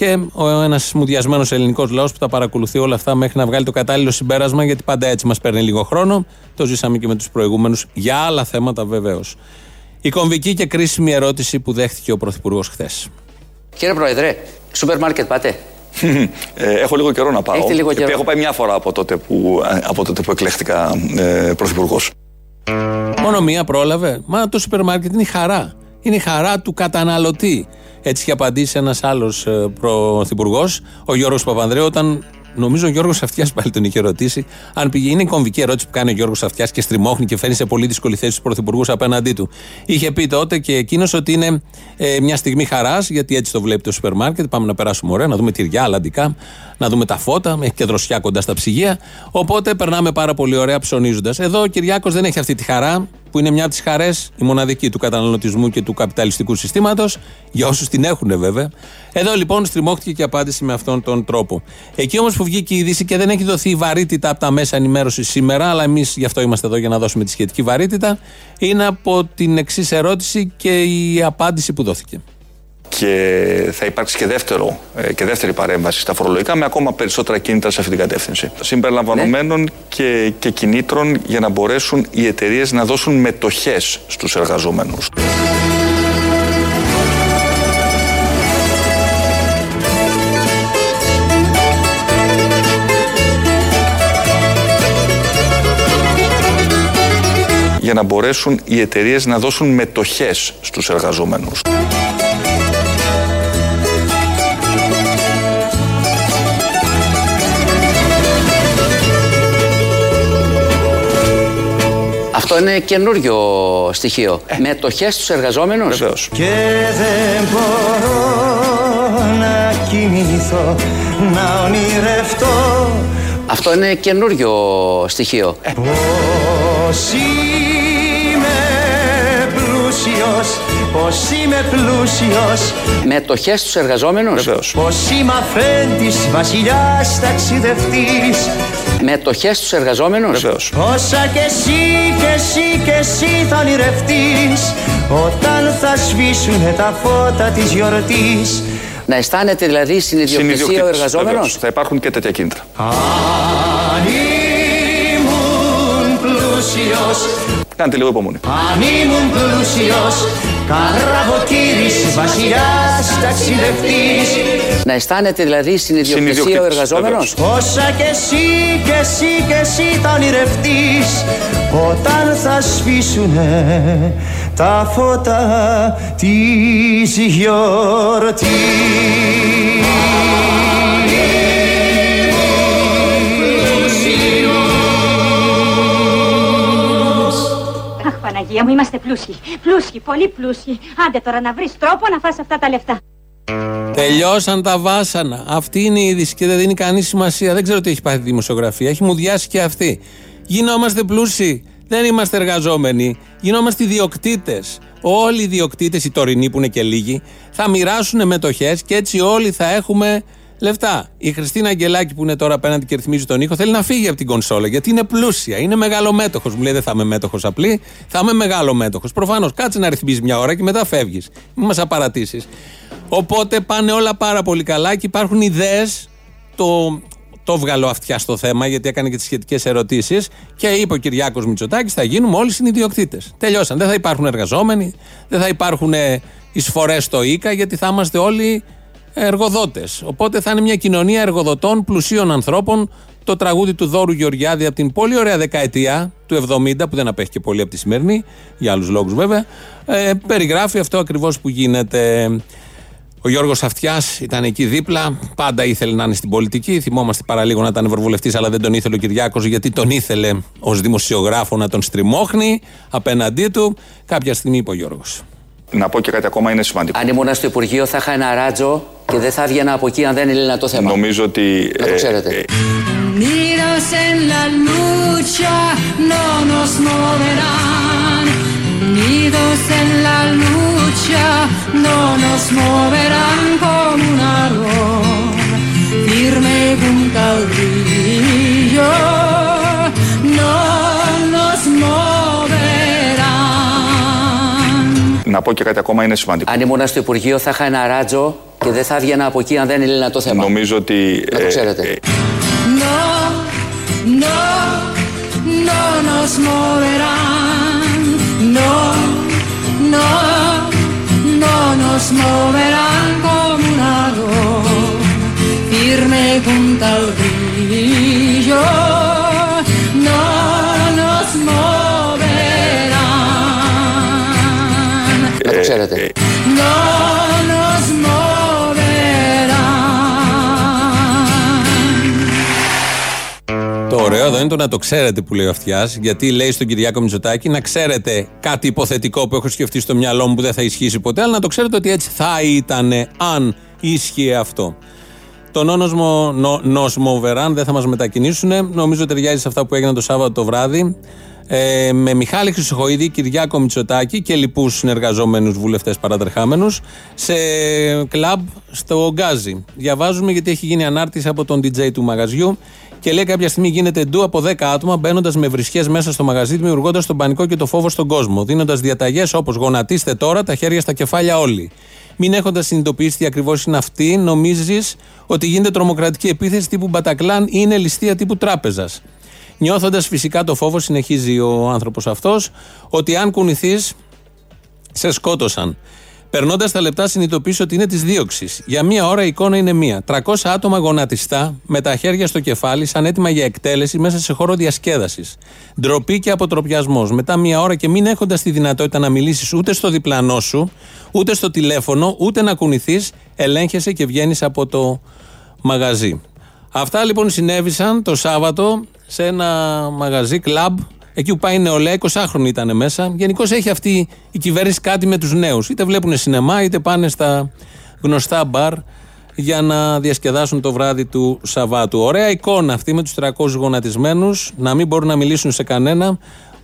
και ένας μουδιασμένο ελληνικός λαός που τα παρακολουθεί όλα αυτά μέχρι να βγάλει το κατάλληλο συμπέρασμα, γιατί πάντα έτσι μας παίρνει λίγο χρόνο. Το ζήσαμε και με τους προηγούμενους για άλλα θέματα βεβαίως. Η κομβική και κρίσιμη ερώτηση που δέχτηκε ο Πρωθυπουργός χθες. Κύριε Πρόεδρε, σούπερ μάρκετ πάτε. Ε, έχω λίγο καιρό να πάω. Έχετε λίγο καιρό. Έχω πάει μια φορά από τότε που, ε, από τότε που εκλέχτηκα ε, πρωθυπουργός. Μόνο μία πρόλαβε. Μα το σούπερ μάρκετ είναι η χαρά. Είναι η χαρά του καταναλωτή. Έτσι είχε απαντήσει ένας άλλος πρωθυπουργός, ο Γιώργος Παπανδρέου, όταν Νομίζω ο Γιώργος Αυτιάς πάλι τον είχε ρωτήσει. Αν πήγε, είναι η κομβική ερώτηση που κάνει ο Γιώργος Αυτιάς και στριμώχνει και φέρνει σε πολύ δύσκολη θέση τους πρωθυπουργούς απέναντί του. Είχε πει τότε και εκείνος ότι είναι ε, μια στιγμή χαράς, γιατί έτσι το βλέπει το σούπερ μάρκετ. Πάμε να περάσουμε ωραία, να δούμε τυριά, αλλαντικά, να δούμε τα φώτα, έχει και δροσιά κοντά στα ψυγεία. Οπότε περνάμε πάρα πολύ ωραία ψωνίζοντας. Εδώ ο Κυριάκος δεν έχει αυτή τη χαρά που είναι μια από τις χαρές, η μοναδική του καταναλωτισμού και του καπιταλιστικού συστήματος, για όσους την έχουν βέβαια. Εδώ λοιπόν στριμώχτηκε και απάντησε με αυτόν τον τρόπο. Εκεί όμως που βγήκε η είδηση και δεν έχει δοθεί βαρύτητα από τα μέσα ενημέρωσης σήμερα, αλλά εμείς γι' αυτό είμαστε εδώ για να δώσουμε τη σχετική βαρύτητα, είναι από την εξής ερώτηση και η απάντηση που δόθηκε και θα υπάρξει και, δεύτερο, ε, και δεύτερη παρέμβαση στα φορολογικά με ακόμα περισσότερα κίνητρα σε αυτή την κατεύθυνση. Συμπεριλαμβανομένων και, και κινήτρων για να μπορέσουν οι εταιρείες να δώσουν μετοχές στους εργαζόμενους. για να μπορέσουν οι εταιρείες να δώσουν μετοχές στους εργαζόμενους. Αυτό είναι καινούριο στοιχείο. Ε. Μετοχές στους εργαζόμενους. Βεβαίως. Και δεν μπορώ να κοιμηθώ, να ονειρευτώ. Αυτό είναι καινούριο στοιχείο. Ε. Πώς είμαι πλούσιος, πως είμαι πλούσιος. Μετοχές στους εργαζόμενους; Βεβαίως. Πως είμαι αφέντης, βασιλιάς, ταξιδευτής. Μετοχές στους εργαζόμενους; Βεβαίως. Όσα και εσύ και εσύ και εσύ θα ονειρευτείς Όταν θα σβήσουν τα φώτα της γιορτής. Να αισθάνεται δηλαδή συνειδιοκτησία ο εργαζόμενος; Θα υπάρχουν και τέτοια κίνητρα. Αν ήμουν πλούσιος Κάντε λίγο υπομονή. Αν ήμουν πλούσιος Καραβοκύρης, βασιλιάς, ταξιδευτής. Να αισθάνεται δηλαδή συνειδιοκτησία ο εργαζόμενος; Όσα και εσύ και εσύ και εσύ θα ονειρευτείς. Όταν θα σβήσουνε τα φώτα της γιορτής Παναγία μου, είμαστε πλούσιοι. Πλούσιοι, πολύ πλούσιοι. Άντε τώρα να βρεις τρόπο να φας αυτά τα λεφτά. Τελειώσαν τα βάσανα. Αυτή είναι η είδηση και δεν δίνει κανείς σημασία. Δεν ξέρω τι έχει πάθει η δημοσιογραφία. Έχει μουδιάσει και αυτή. Γινόμαστε πλούσιοι. Δεν είμαστε εργαζόμενοι. Γινόμαστε ιδιοκτήτες. Όλοι οι ιδιοκτήτες, οι τωρινοί που είναι και λίγοι, θα μοιράσουν μετοχές και έτσι όλοι θα έχουμε λεφτά. Η Χριστίνα Αγγελάκη που είναι τώρα απέναντι και ρυθμίζει τον ήχο θέλει να φύγει από την κονσόλα γιατί είναι πλούσια. Είναι μεγάλο μέτοχος. Μου λέει δεν θα είμαι μέτοχος απλή, θα είμαι μεγάλο μέτοχος. Προφανώς κάτσε να ρυθμίζει μια ώρα και μετά φεύγεις. Μην μας απαρατήσεις. Οπότε πάνε όλα πάρα πολύ καλά και υπάρχουν ιδέες. Το, το βγαλώ αυτιά στο θέμα γιατί έκανε και τις σχετικές ερωτήσεις και είπε ο Κυριάκος Μητσοτάκης: Θα γίνουμε όλοι συνειδιοκτήτες. Τελειώσαν. Δεν θα υπάρχουν εργαζόμενοι, δεν θα υπάρχουν εισφορές στο ΙΚΑ γιατί θα είμαστε όλοι εργοδότες. Οπότε θα είναι μια κοινωνία εργοδοτών, πλουσίων ανθρώπων. Το τραγούδι του Δόρου Γεωργιάδη από την πολύ ωραία δεκαετία του 70, που δεν απέχει και πολύ από τη σημερινή, για άλλους λόγους βέβαια, ε, περιγράφει αυτό ακριβώς που γίνεται. Ο Γιώργος Αυτιάς ήταν εκεί δίπλα. Πάντα ήθελε να είναι στην πολιτική. Θυμόμαστε παραλίγο να ήταν ευρωβουλευτής, αλλά δεν τον ήθελε ο Κυριάκος, γιατί τον ήθελε ως δημοσιογράφο να τον στριμώχνει απέναντί του. Κάποια στιγμή είπε ο Γιώργος. Να πω και κάτι ακόμα είναι σημαντικό. Αν ήμουν στο Υπουργείο θα είχα ένα ράτζο και δεν θα έβγαινα από εκεί αν δεν είναι το θέμα. Νομίζω ότι. Να το ε, ξέρετε. ε, Unidos en la lucha no nos moverán. Unidos en la lucha no nos moverán como un árbol firme junto al río. No nos moverán. να πω και κάτι ακόμα είναι σημαντικό. Αν ήμουν στο Υπουργείο θα είχα ένα ράτζο και δεν θα έβγαινα από εκεί αν δεν είναι ένα το θέμα. Νομίζω ότι. Να το ε, ξέρετε. No, no, no nos moverán. No, no, no nos moverán como un aro. Firme junto al brillo. Árbol ωραίο εδώ είναι το να το ξέρετε που λέει ο Αυτιάς, γιατί λέει στον Κυριάκο Μητσοτάκη να ξέρετε κάτι υποθετικό που έχω σκεφτεί στο μυαλό μου που δεν θα ισχύσει ποτέ, αλλά να το ξέρετε ότι έτσι θα ήταν αν ίσχυε αυτό. Το νόνοσμο, νο, νόσμο Βεράν δεν θα μας μετακινήσουν. Νομίζω ταιριάζει σε αυτά που έγιναν το Σάββατο το βράδυ. Ε, με Μιχάλη Χρυσοχοίδη, Κυριάκο Μητσοτάκη και λοιπούς συνεργαζόμενους βουλευτές παρατρεχάμενους σε κλαμπ στο Γκάζι. Διαβάζουμε γιατί έχει γίνει ανάρτηση από τον DJ του μαγαζιού και λέει κάποια στιγμή γίνεται ντου από 10 άτομα μπαίνοντας με βρισχές μέσα στο μαγαζί, δημιουργώντας τον πανικό και το φόβο στον κόσμο. Δίνοντας διαταγές όπως γονατίστε τώρα, τα χέρια στα κεφάλια όλοι. Μην έχοντας συνειδητοποιήσει τι ακριβώς είναι αυτή, νομίζεις ότι γίνεται τρομοκρατική επίθεση τύπου Μπατακλάν ή είναι ληστεία τύπου τράπεζας. Νιώθοντας φυσικά το φόβο, συνεχίζει ο άνθρωπος αυτός, ότι αν κουνηθείς, σε σκότωσαν. Περνώντας τα λεπτά, συνειδητοποιήσει ότι είναι της δίωξης. Για μία ώρα η εικόνα είναι μία. 300 άτομα γονατιστά, με τα χέρια στο κεφάλι, σαν έτοιμα για εκτέλεση μέσα σε χώρο διασκέδασης. Ντροπή και αποτροπιασμός. Μετά μία ώρα και μην έχοντας τη δυνατότητα να μιλήσεις ούτε στο διπλανό σου, ούτε στο τηλέφωνο, ούτε να κουνηθείς, ελέγχεσαι και βγαίνεις από το μαγαζί. Αυτά λοιπόν συνέβησαν το Σάββατο σε ένα μαγαζί, κλαμπ, εκεί που πάει η νεολαία, 20χρονοι ήταν μέσα. Γενικώς έχει αυτή η κυβέρνηση κάτι με τους νέους. Είτε βλέπουν σινεμά, είτε πάνε στα γνωστά μπαρ για να διασκεδάσουν το βράδυ του Σαββάτου. Ωραία εικόνα αυτή με τους 300 γονατισμένους, να μην μπορούν να μιλήσουν σε κανένα.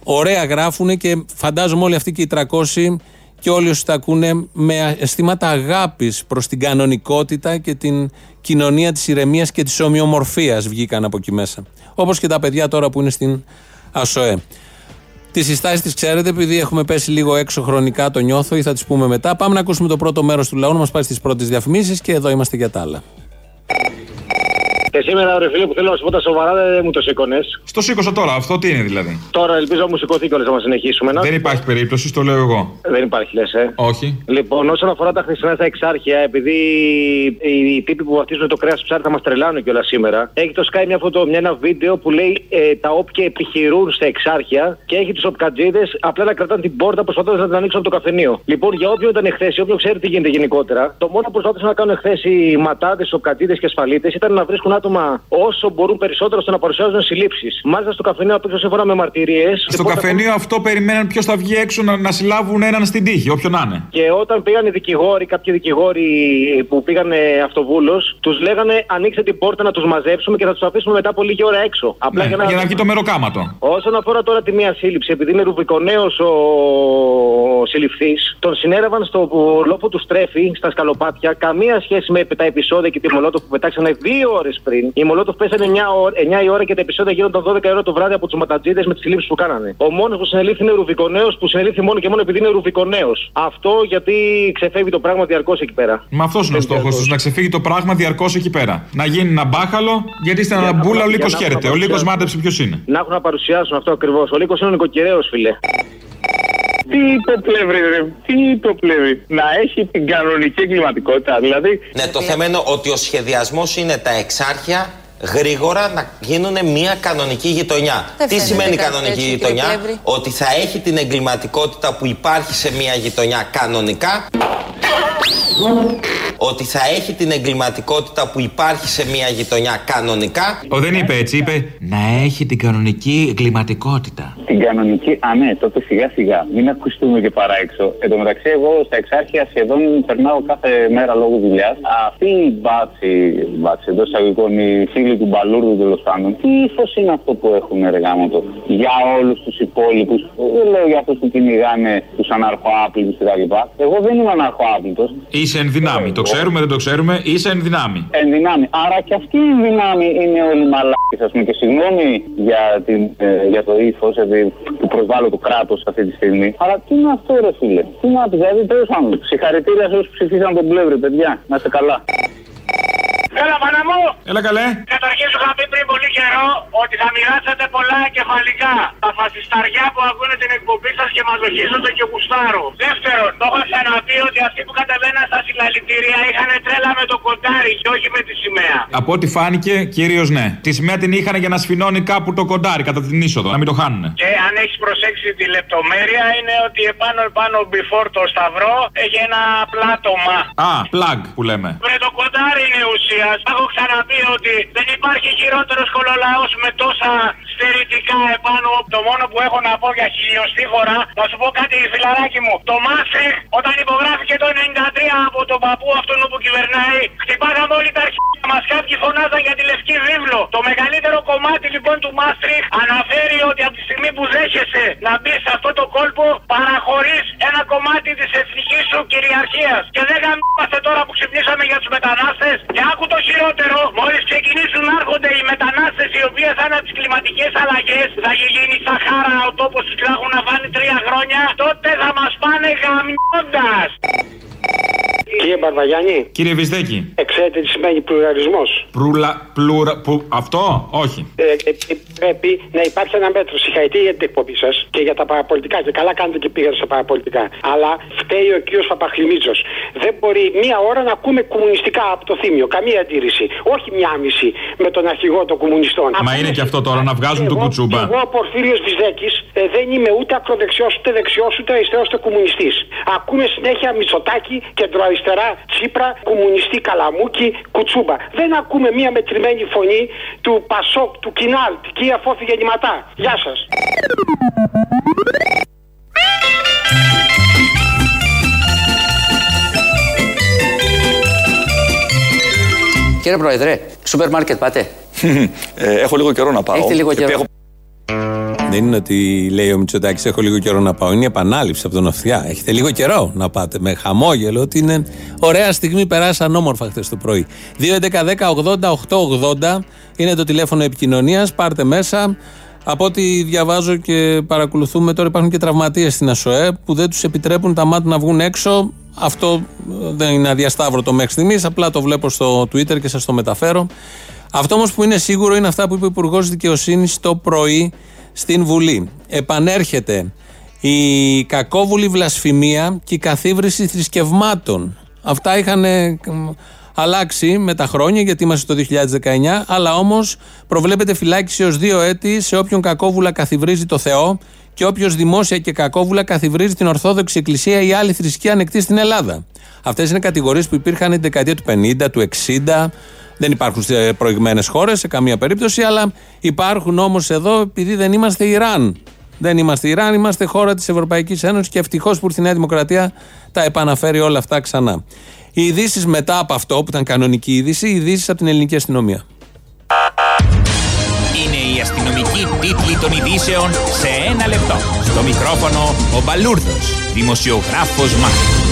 Ωραία γράφουν και φαντάζομαι όλοι αυτοί και οι 300 και όλοι όσοι τα ακούνε με αισθήματα αγάπης προς την κανονικότητα και την κοινωνία της ηρεμίας και της ομοιομορφίας βγήκαν από εκεί μέσα. Όπως και τα παιδιά τώρα που είναι στην ΑΣΟΕ. Τις συστάσεις τις ξέρετε, επειδή έχουμε πέσει λίγο έξω χρονικά, το νιώθω ή θα τις πούμε μετά. Πάμε να ακούσουμε το πρώτο μέρος του λαού, να μας πάει στις πρώτες διαφημίσεις και εδώ είμαστε για τα άλλα. Και σήμερα, ρε φίλε, που θέλω να σου πω τα σοβαρά, δεν μου το σήκωνες. Στο σήκωσα τώρα, αυτό τι είναι δηλαδή; Τώρα ελπίζω να μου σηκωθεί κιόλας να συνεχίσουμε. Να... Δεν υπάρχει περίπτωση, το λέω εγώ. Δεν υπάρχει, λες, ε. Όχι. Λοιπόν, όσον αφορά τα χρυσά στα εξάρχεια, επειδή οι τύποι που βαφτίζουν το κρέας ψάρι θα μας τρελάνουν κιόλας σήμερα, έχει το Sky μια φωτο, μια, ένα βίντεο που λέει ε, τα όπια επιχειρούν στα εξάρχεια και έχει τους οπκατζίδες απλά να κρατάνε την πόρτα προσπαθώντας να την ανοίξουν από το καφενείο. Λοιπόν, για όποιον ήταν εχθές, όποιον ξέρει τι γίνεται γενικότερα, το μόνο που προσπάθησαν να κάνουν εχθές οι ματάδες, οπκατζίδες και ασφαλίτες ήταν να βρίσκουν άτομα όσο μπορούν περισσότερο στο να παρουσιάζουν συλλήψεις. Μάλιστα στο καφενείο απ' έξω σύμφωνα με μαρτυρίες. Στο καφενείο αυτό περιμέναν ποιος θα βγει έξω να, να συλλάβουν έναν στην τύχη, όποιον να είναι. Και όταν πήγαν οι δικηγόροι, κάποιοι δικηγόροι που πήγαν αυτοβούλος, τους λέγανε ανοίξτε την πόρτα να τους μαζέψουμε και θα τους αφήσουμε μετά από λίγη ώρα έξω. Απλά ναι, για, να... για να βγει το μεροκάματο. Όσον αφορά τώρα τη μία σύλληψη, επειδή είναι ρουβικονέο ο συλληφθής, τον συνέρευαν στο λόφο τους στρέφει, στα σκαλοπάτια, καμία σχέση με τα επεισόδια και τη μολότο που πετάξανε δύο ώρες πριν. Η Μολότοφ πέσανε 9, 9 η ώρα και τα επεισόδια γίνονταν 12 ώρα το βράδυ από τους ματατζίδες με τις συλλήψει που κάνανε. Ο μόνος που συνελήφθη είναι Ρουβικονέος που συνελήφθη μόνο και μόνο επειδή είναι Ρουβικονέος. Αυτό γιατί ξεφεύγει το πράγμα διαρκώς εκεί πέρα. Μα αυτός είναι ο στόχος τους, να ξεφύγει το πράγμα διαρκώς εκεί πέρα. Να γίνει ένα μπάχαλο, γιατί στην Αναμπούλα ο Λίκο χαίρεται. Ο Λίκο μάντεψε ποιος είναι. Να έχουν να παρουσιάσουν αυτό ακριβώς. Ο Λίκο είναι ο νοικοκυρέο, φιλέ. Τι το πλεύρη, ρε. Τι το πλεύρη. Να έχει την κανονική εγκληματικότητα, δηλαδή. Ναι, το θέμα είναι ότι ο σχεδιασμός είναι τα εξάρχεια γρήγορα να γίνουν μια κανονική γειτονιά. Τι σημαίνει κανονική έτσι, γειτονιά, ότι θα έχει την εγκληματικότητα που υπάρχει σε μια γειτονιά κανονικά ότι θα έχει την εγκληματικότητα που υπάρχει σε μια γειτονιά κανονικά. Ο δεν είπε έτσι, είπε να έχει την κανονική εγκληματικότητα. Την κανονική, α ναι, τότε σιγά σιγά, μην ακουστούμε και παρά έξω. Εν τω μεταξύ, εγώ στα εξάρχεια σχεδόν περνάω κάθε μέρα λόγω δουλειάς. Αυτή η μπάτση, μπάτση εντός εισαγωγικών, οι φίλοι του μπαλούρδου τέλος πάντων, τι ύφος είναι αυτό που έχουν εργάματο για όλους τους υπόλοιπους. Δεν λέω για αυτούς που κυνηγάνε τους αναρχοάπλητους κτλ. Εγώ δεν είμαι αναρχοάπλητος. Είσαι εν δυνάμει. Το ξέρουμε, δεν το ξέρουμε. Είσαι εν δυνάμει. Εν δυνάμει. Άρα και αυτή η δυνάμει είναι όλοι μαλάκες, ας πούμε. Και συγγνώμη για, την, ε, για το ύφος που προσβάλλω το κράτος αυτή τη στιγμή. Αλλά τι είναι αυτό, ρε φίλε; Τι είναι αυτό, δηλαδή τέλος πάντων. Συγχαρητήρια σε όσους ψηφίσαν τον πλεύρη, παιδιά. Να είστε καλά. Έλα, μάνα μου! Έλα, καλέ! Καταρχήν σου είχα πει πριν πολύ καιρό ότι θα μοιράσετε πολλά εγκεφαλικά. Τα φασισταριά που ακούνε την εκπομπή σας και μαζοχίζονται και γουστάρω. Δεύτερον, το έχω ξαναπεί ότι αυτοί που κατεβαίναν στα συλλαλητήρια είχαν τρέλα με το κοντάρι και όχι με τη σημαία. Από ό,τι φάνηκε, κυρίως ναι. Τη σημαία την είχαν για να σφινώνει κάπου το κοντάρι κατά την είσοδο, να μην το χάνουν. Και αν έχεις προσέξει τη λεπτομέρεια, είναι ότι επάνω επάνω before το σταυρό έχει ένα πλάτωμα. Α, plug που λέμε. Βρε το κοντάρι είναι ουσίας ουσία. Έχω ξαναπεί ότι δεν υπάρχει χειρότερος κολολαός με τόσα στερητικά επάνω. Το μόνο που έχω να πω για χιλιοστή φορά, να σου πω κάτι, φιλαράκι μου. Το Μάστριχ, όταν υπογράφηκε το 93 από τον παππού αυτόν που κυβερνάει, χτυπάγαμε όλοι τα αρχαία μας. Κάποιοι φωνάζαν για τη λευκή βίβλο. Το μεγαλύτερο κομμάτι λοιπόν του Μάστριχ αναφέρει ότι από τη στιγμή που δέχεσαι να μπεις σε αυτό το κόλπο, παραχωρείς ένα κομμάτι της εθνικής σου κυριαρχίας. Και δεν γαμμάστε τώρα που ξυπνήσαμε για τους μετανάστες. Και άκου το χειρότερο, μόλις ξεκινήσουν να έρχονται οι μετανάστες οι οποίε θα είναι από τις κλιματικές αλλαγές, θα γίνει Σαχάρα ο τόπος τους και θα έχουν να φάνε τρία χρόνια, τότε θα μας πάνε γαμιώντα. Κύριε Μπαρβαγιάννη. Κύριε Βυσδέκη. Ξέρετε τι σημαίνει πλουραλισμός. Προυλα, πλουρα, που, αυτό, όχι. Ε, ε, ε, πρέπει να υπάρχει ένα μέτρο. Συγχαρητήρια για την εκπομπή σας και για τα παραπολιτικά. Και καλά κάνετε και πήγατε στα παραπολιτικά. Αλλά φταίει ο κύριος Παπαχλημίτζο. Δεν μπορεί μία ώρα να ακούμε κομμουνιστικά από το θύμιο. Καμία αντίρρηση. Όχι μία μισή με τον αρχηγό των κομμουνιστών. Μα είναι και αυτό τώρα να βγάζουν τον κουτσούμπα. Εγώ ο Πορφύριος Βυζέκη ε, δεν είμαι ούτε ακροδεξιός, ούτε δεξιός, ούτε αριστερός, ούτε κομμουνιστής. Ακούμε συνέχεια Μητσοτάκι, κεντροαριστερά, Τσίπρα, κομμουνιστή Καλαμούκι, Κουτσούμπα. Δεν ακούμε μία μετρημένη φωνή του Πασόκ, του Κινάλ, τη Φόφη Γεννηματά. Γεια σας. Κύριε Πρόεδρε, σούπερ μάρκετ πάτε. Ε, έχω λίγο καιρό να πάω. Έχετε λίγο καιρό. Έχω... Δεν είναι ότι λέει ο Μητσοτάκης: Έχω λίγο καιρό να πάω. Είναι η επανάληψη από τον Αυθιά. Έχετε λίγο καιρό να πάτε. Με χαμόγελο ότι είναι ωραία στιγμή. Περάσαν όμορφα χθες το πρωί. 2.11.10.80.880 είναι το τηλέφωνο επικοινωνίας. Πάρτε μέσα. Από ό,τι διαβάζω και παρακολουθούμε, τώρα υπάρχουν και τραυματίες στην ΑΣΟΕ που δεν τους επιτρέπουν τα μάτια να βγουν έξω. Αυτό δεν είναι αδιασταύρωτο μέχρι στιγμής. Απλά το βλέπω στο Twitter και σας το μεταφέρω. Αυτό όμως που είναι σίγουρο είναι αυτά που είπε ο Υπουργός Δικαιοσύνης το πρωί στην Βουλή. Επανέρχεται η κακόβουλη βλασφημία και η καθίβρηση θρησκευμάτων. Αυτά είχαν αλλάξει με τα χρόνια γιατί είμαστε το 2019, αλλά όμως προβλέπεται φυλάκιση ως δύο έτη σε όποιον κακόβουλα καθιβρίζει το Θεό και όποιος δημόσια και κακόβουλα καθιβρίζει την Ορθόδοξη Εκκλησία ή άλλη θρησκεία ανεκτή στην Ελλάδα. Αυτές είναι κατηγορίες που υπήρχαν την δεκαετία του 50, του 60. Δεν υπάρχουν σε προηγμένες χώρες σε καμία περίπτωση, αλλά υπάρχουν όμως εδώ επειδή δεν είμαστε Ιράν. Δεν είμαστε Ιράν, είμαστε χώρα της Ευρωπαϊκής Ένωσης και ευτυχώς που ήρθε η Νέα Δημοκρατία τα επαναφέρει όλα αυτά ξανά. Οι ειδήσεις μετά από αυτό, που ήταν κανονική είδηση, οι ειδήσεις από την ελληνική αστυνομία. Είναι η αστυνομική τίτλη των ειδήσεων σε ένα λεπτό. Στο μικρόφωνο ο Μπαλούρδος, δημοσιογράφος Μάρκος.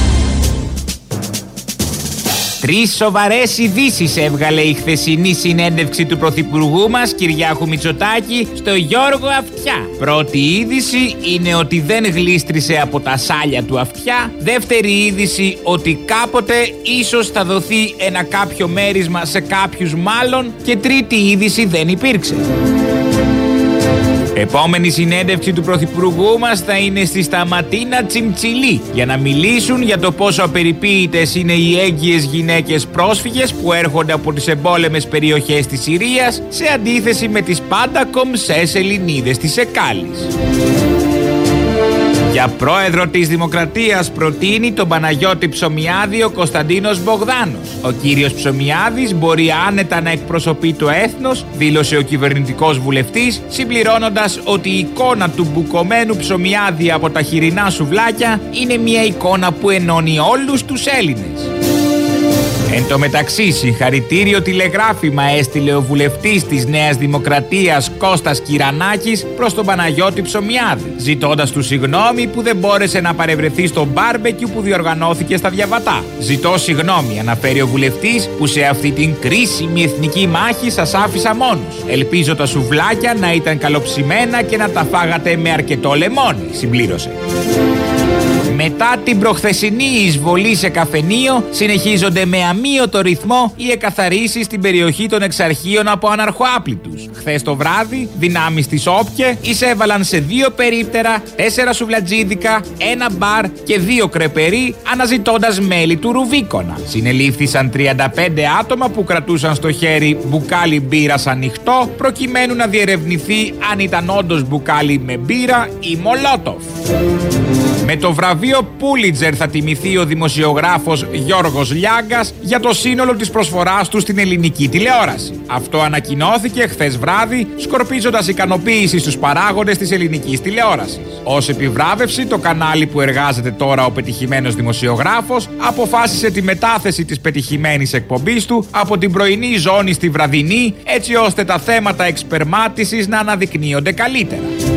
Τρεις σοβαρές ειδήσεις έβγαλε η χθεσινή συνέντευξη του Πρωθυπουργού μας Κυριάκου Μητσοτάκη στο Γιώργο Αυτιά. Πρώτη είδηση είναι ότι δεν γλίστρισε από τα σάλια του Αυτιά. Δεύτερη είδηση ότι κάποτε ίσως θα δοθεί ένα κάποιο μέρισμα σε κάποιους μάλλον. Και τρίτη είδηση δεν υπήρξε. Επόμενη συνέντευξη του Πρωθυπουργού μας θα είναι στη Σταματίνα Τσιμτσιλή για να μιλήσουν για το πόσο απεριποίητες είναι οι έγκυες γυναίκες πρόσφυγες που έρχονται από τις εμπόλεμες περιοχές της Συρίας σε αντίθεση με τις πάντα κομψέ Ελληνίδες της Εκάλης. Για πρόεδρο της Δημοκρατίας προτείνει τον Παναγιώτη Ψωμιάδη ο Κωνσταντίνος Μπογδάνος. Ο κύριος Ψωμιάδης μπορεί άνετα να εκπροσωπεί το έθνος, δήλωσε ο κυβερνητικός βουλευτής, συμπληρώνοντας ότι η εικόνα του μπουκωμένου Ψωμιάδη από τα χοιρινά σουβλάκια είναι μια εικόνα που ενώνει όλους τους Έλληνες. Εν τω μεταξύ, συγχαρητήριο τηλεγράφημα έστειλε ο βουλευτής της Νέας Δημοκρατίας Κώστας Κυρανάκης προς τον Παναγιώτη Ψωμιάδη, ζητώντας του συγγνώμη που δεν μπόρεσε να παρευρεθεί στο μπάρμπεκιου που διοργανώθηκε στα Διαβατά. Ζητώ συγγνώμη, αναφέρει ο βουλευτής, που σε αυτή την κρίσιμη εθνική μάχη σας άφησα μόνου. Ελπίζω τα σουβλάκια να ήταν καλοψημένα και να τα φάγατε με αρκετό λεμόνι, συμπλήρωσε. Μετά την προχθεσινή εισβολή σε καφενείο, συνεχίζονται με αμύωτο ρυθμό οι εκαθαρίσεις στην περιοχή των εξαρχείων από αναρχοάπλητους. Χθες το βράδυ, δυνάμεις της Όπια εισέβαλαν σε δύο περίπτερα, τέσσερα σουβλατζίδικα, ένα μπαρ και δύο κρεπερί, αναζητώντας μέλη του Ρουβίκονα. Συνελήφθησαν 35 άτομα που κρατούσαν στο χέρι μπουκάλι μπύρα ανοιχτό, προκειμένου να διερευνηθεί αν ήταν όντως μπουκάλι με μπύρα ή μολότοφ. Με το βραβείο Πούλιτζερ θα τιμηθεί ο δημοσιογράφος Γιώργος Λιάγκας για το σύνολο της προσφοράς του στην ελληνική τηλεόραση. Αυτό ανακοινώθηκε χθες βράδυ, σκορπίζοντας ικανοποίηση στους παράγοντες της ελληνικής τηλεόρασης. Ως επιβράβευση, το κανάλι που εργάζεται τώρα ο πετυχημένος δημοσιογράφος αποφάσισε τη μετάθεση της πετυχημένης εκπομπής του από την πρωινή ζώνη στη βραδινή, έτσι ώστε τα θέματα εξπερμάτισης να αναδεικνύονται καλύτερα.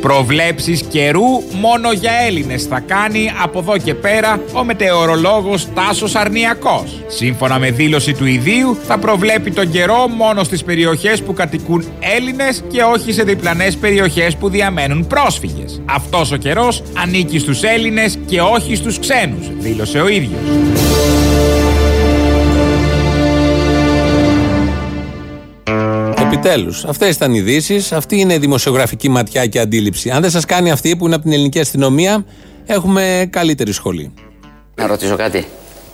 Προβλέψεις καιρού μόνο για Έλληνες θα κάνει από εδώ και πέρα ο μετεωρολόγος Τάσος Αρνιακός. Σύμφωνα με δήλωση του ιδίου θα προβλέπει τον καιρό μόνο στις περιοχές που κατοικούν Έλληνες και όχι σε διπλανές περιοχές που διαμένουν πρόσφυγες. Αυτός ο καιρός ανήκει στους Έλληνες και όχι στους ξένους, δήλωσε ο ίδιος. Επιτέλους. Αυτές ήταν οι ειδήσεις. Αυτή είναι η δημοσιογραφική ματιά και αντίληψη. Αν δεν σας κάνει αυτή που είναι από την ελληνική αστυνομία, έχουμε καλύτερη σχολή. Να ρωτήσω κάτι.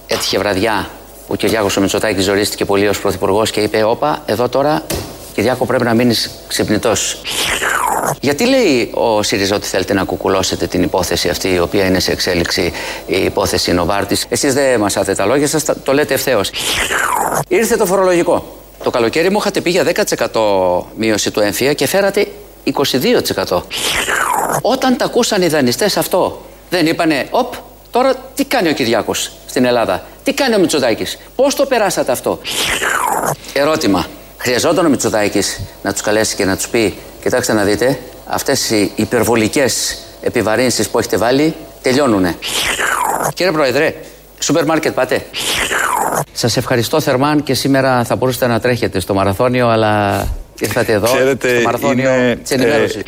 Έτυχε βραδιά που ο Κυριάκο ο Μητσοτάκης ζορίστηκε πολύ ως πρωθυπουργός και είπε: Όπα, εδώ τώρα, Κυριάκο, πρέπει να μείνεις ξυπνητός. Γιατί λέει ο ΣΥΡΙΖΑ ότι θέλετε να κουκουλώσετε την υπόθεση αυτή, η οποία είναι σε εξέλιξη, η υπόθεση Νοβάρτης. Εσείς δεν μασάτε τα λόγια σας, το λέτε ευθέως. Ήρθε το φορολογικό. Το καλοκαίρι μου είχατε πει για 10% μείωση του έμφυα και φέρατε 22%. Όταν τα ακούσαν οι δανειστές αυτό, δεν είπανε, Οπ, τώρα τι κάνει ο Κυριάκος στην Ελλάδα, τι κάνει ο Μητσοτάκης, πώς το περάσατε αυτό; Ερώτημα. Χρειαζόταν ο Μητσοτάκης να τους καλέσει και να τους πει: Κοιτάξτε να δείτε, αυτές οι υπερβολικές επιβαρύνσεις που έχετε βάλει τελειώνουνε. Κύριε Πρόεδρε, σούπερ μάρκετ πάτε. Σας ευχαριστώ θερμά και σήμερα θα μπορούσατε να τρέχετε στο μαραθώνιο, αλλά ήρθατε εδώ Ξέρετε, στο μαραθώνιο είναι, της ενημέρωσης.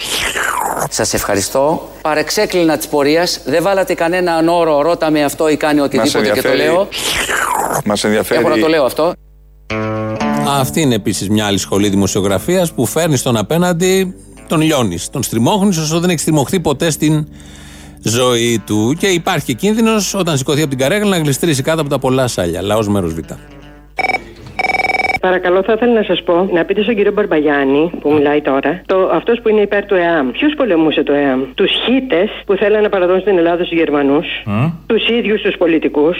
Σας ευχαριστώ. Παρεξέκλεινα της πορείας. Δεν βάλατε κανέναν όρο, ρώτα με αυτό ή κάνει οτιδήποτε και το λέω. Μας ενδιαφέρει. Έχω να το λέω αυτό. Αυτή είναι επίσης μια άλλη σχολή δημοσιογραφίας που φέρνεις στον απέναντι, τον λιώνεις. Τον στριμώχνεις όσο δεν έχει στριμωχθεί ποτέ στην ζωή του. Και υπάρχει κίνδυνος όταν σηκωθεί από την καρέκλα να γλιστρήσει κάτω από τα πολλά σάλια. Λαός μέρος Β. Παρακαλώ, θα ήθελα να σας πω να πείτε στον κύριο Μπαρμπαγιάννη που μιλάει τώρα, το, αυτός που είναι υπέρ του ΕΑΜ. Ποιος πολεμούσε το ΕΑΜ, Τους χίτες που θέλανε να παραδώσουν την Ελλάδα στους Γερμανούς, τους ίδιους τους πολιτικούς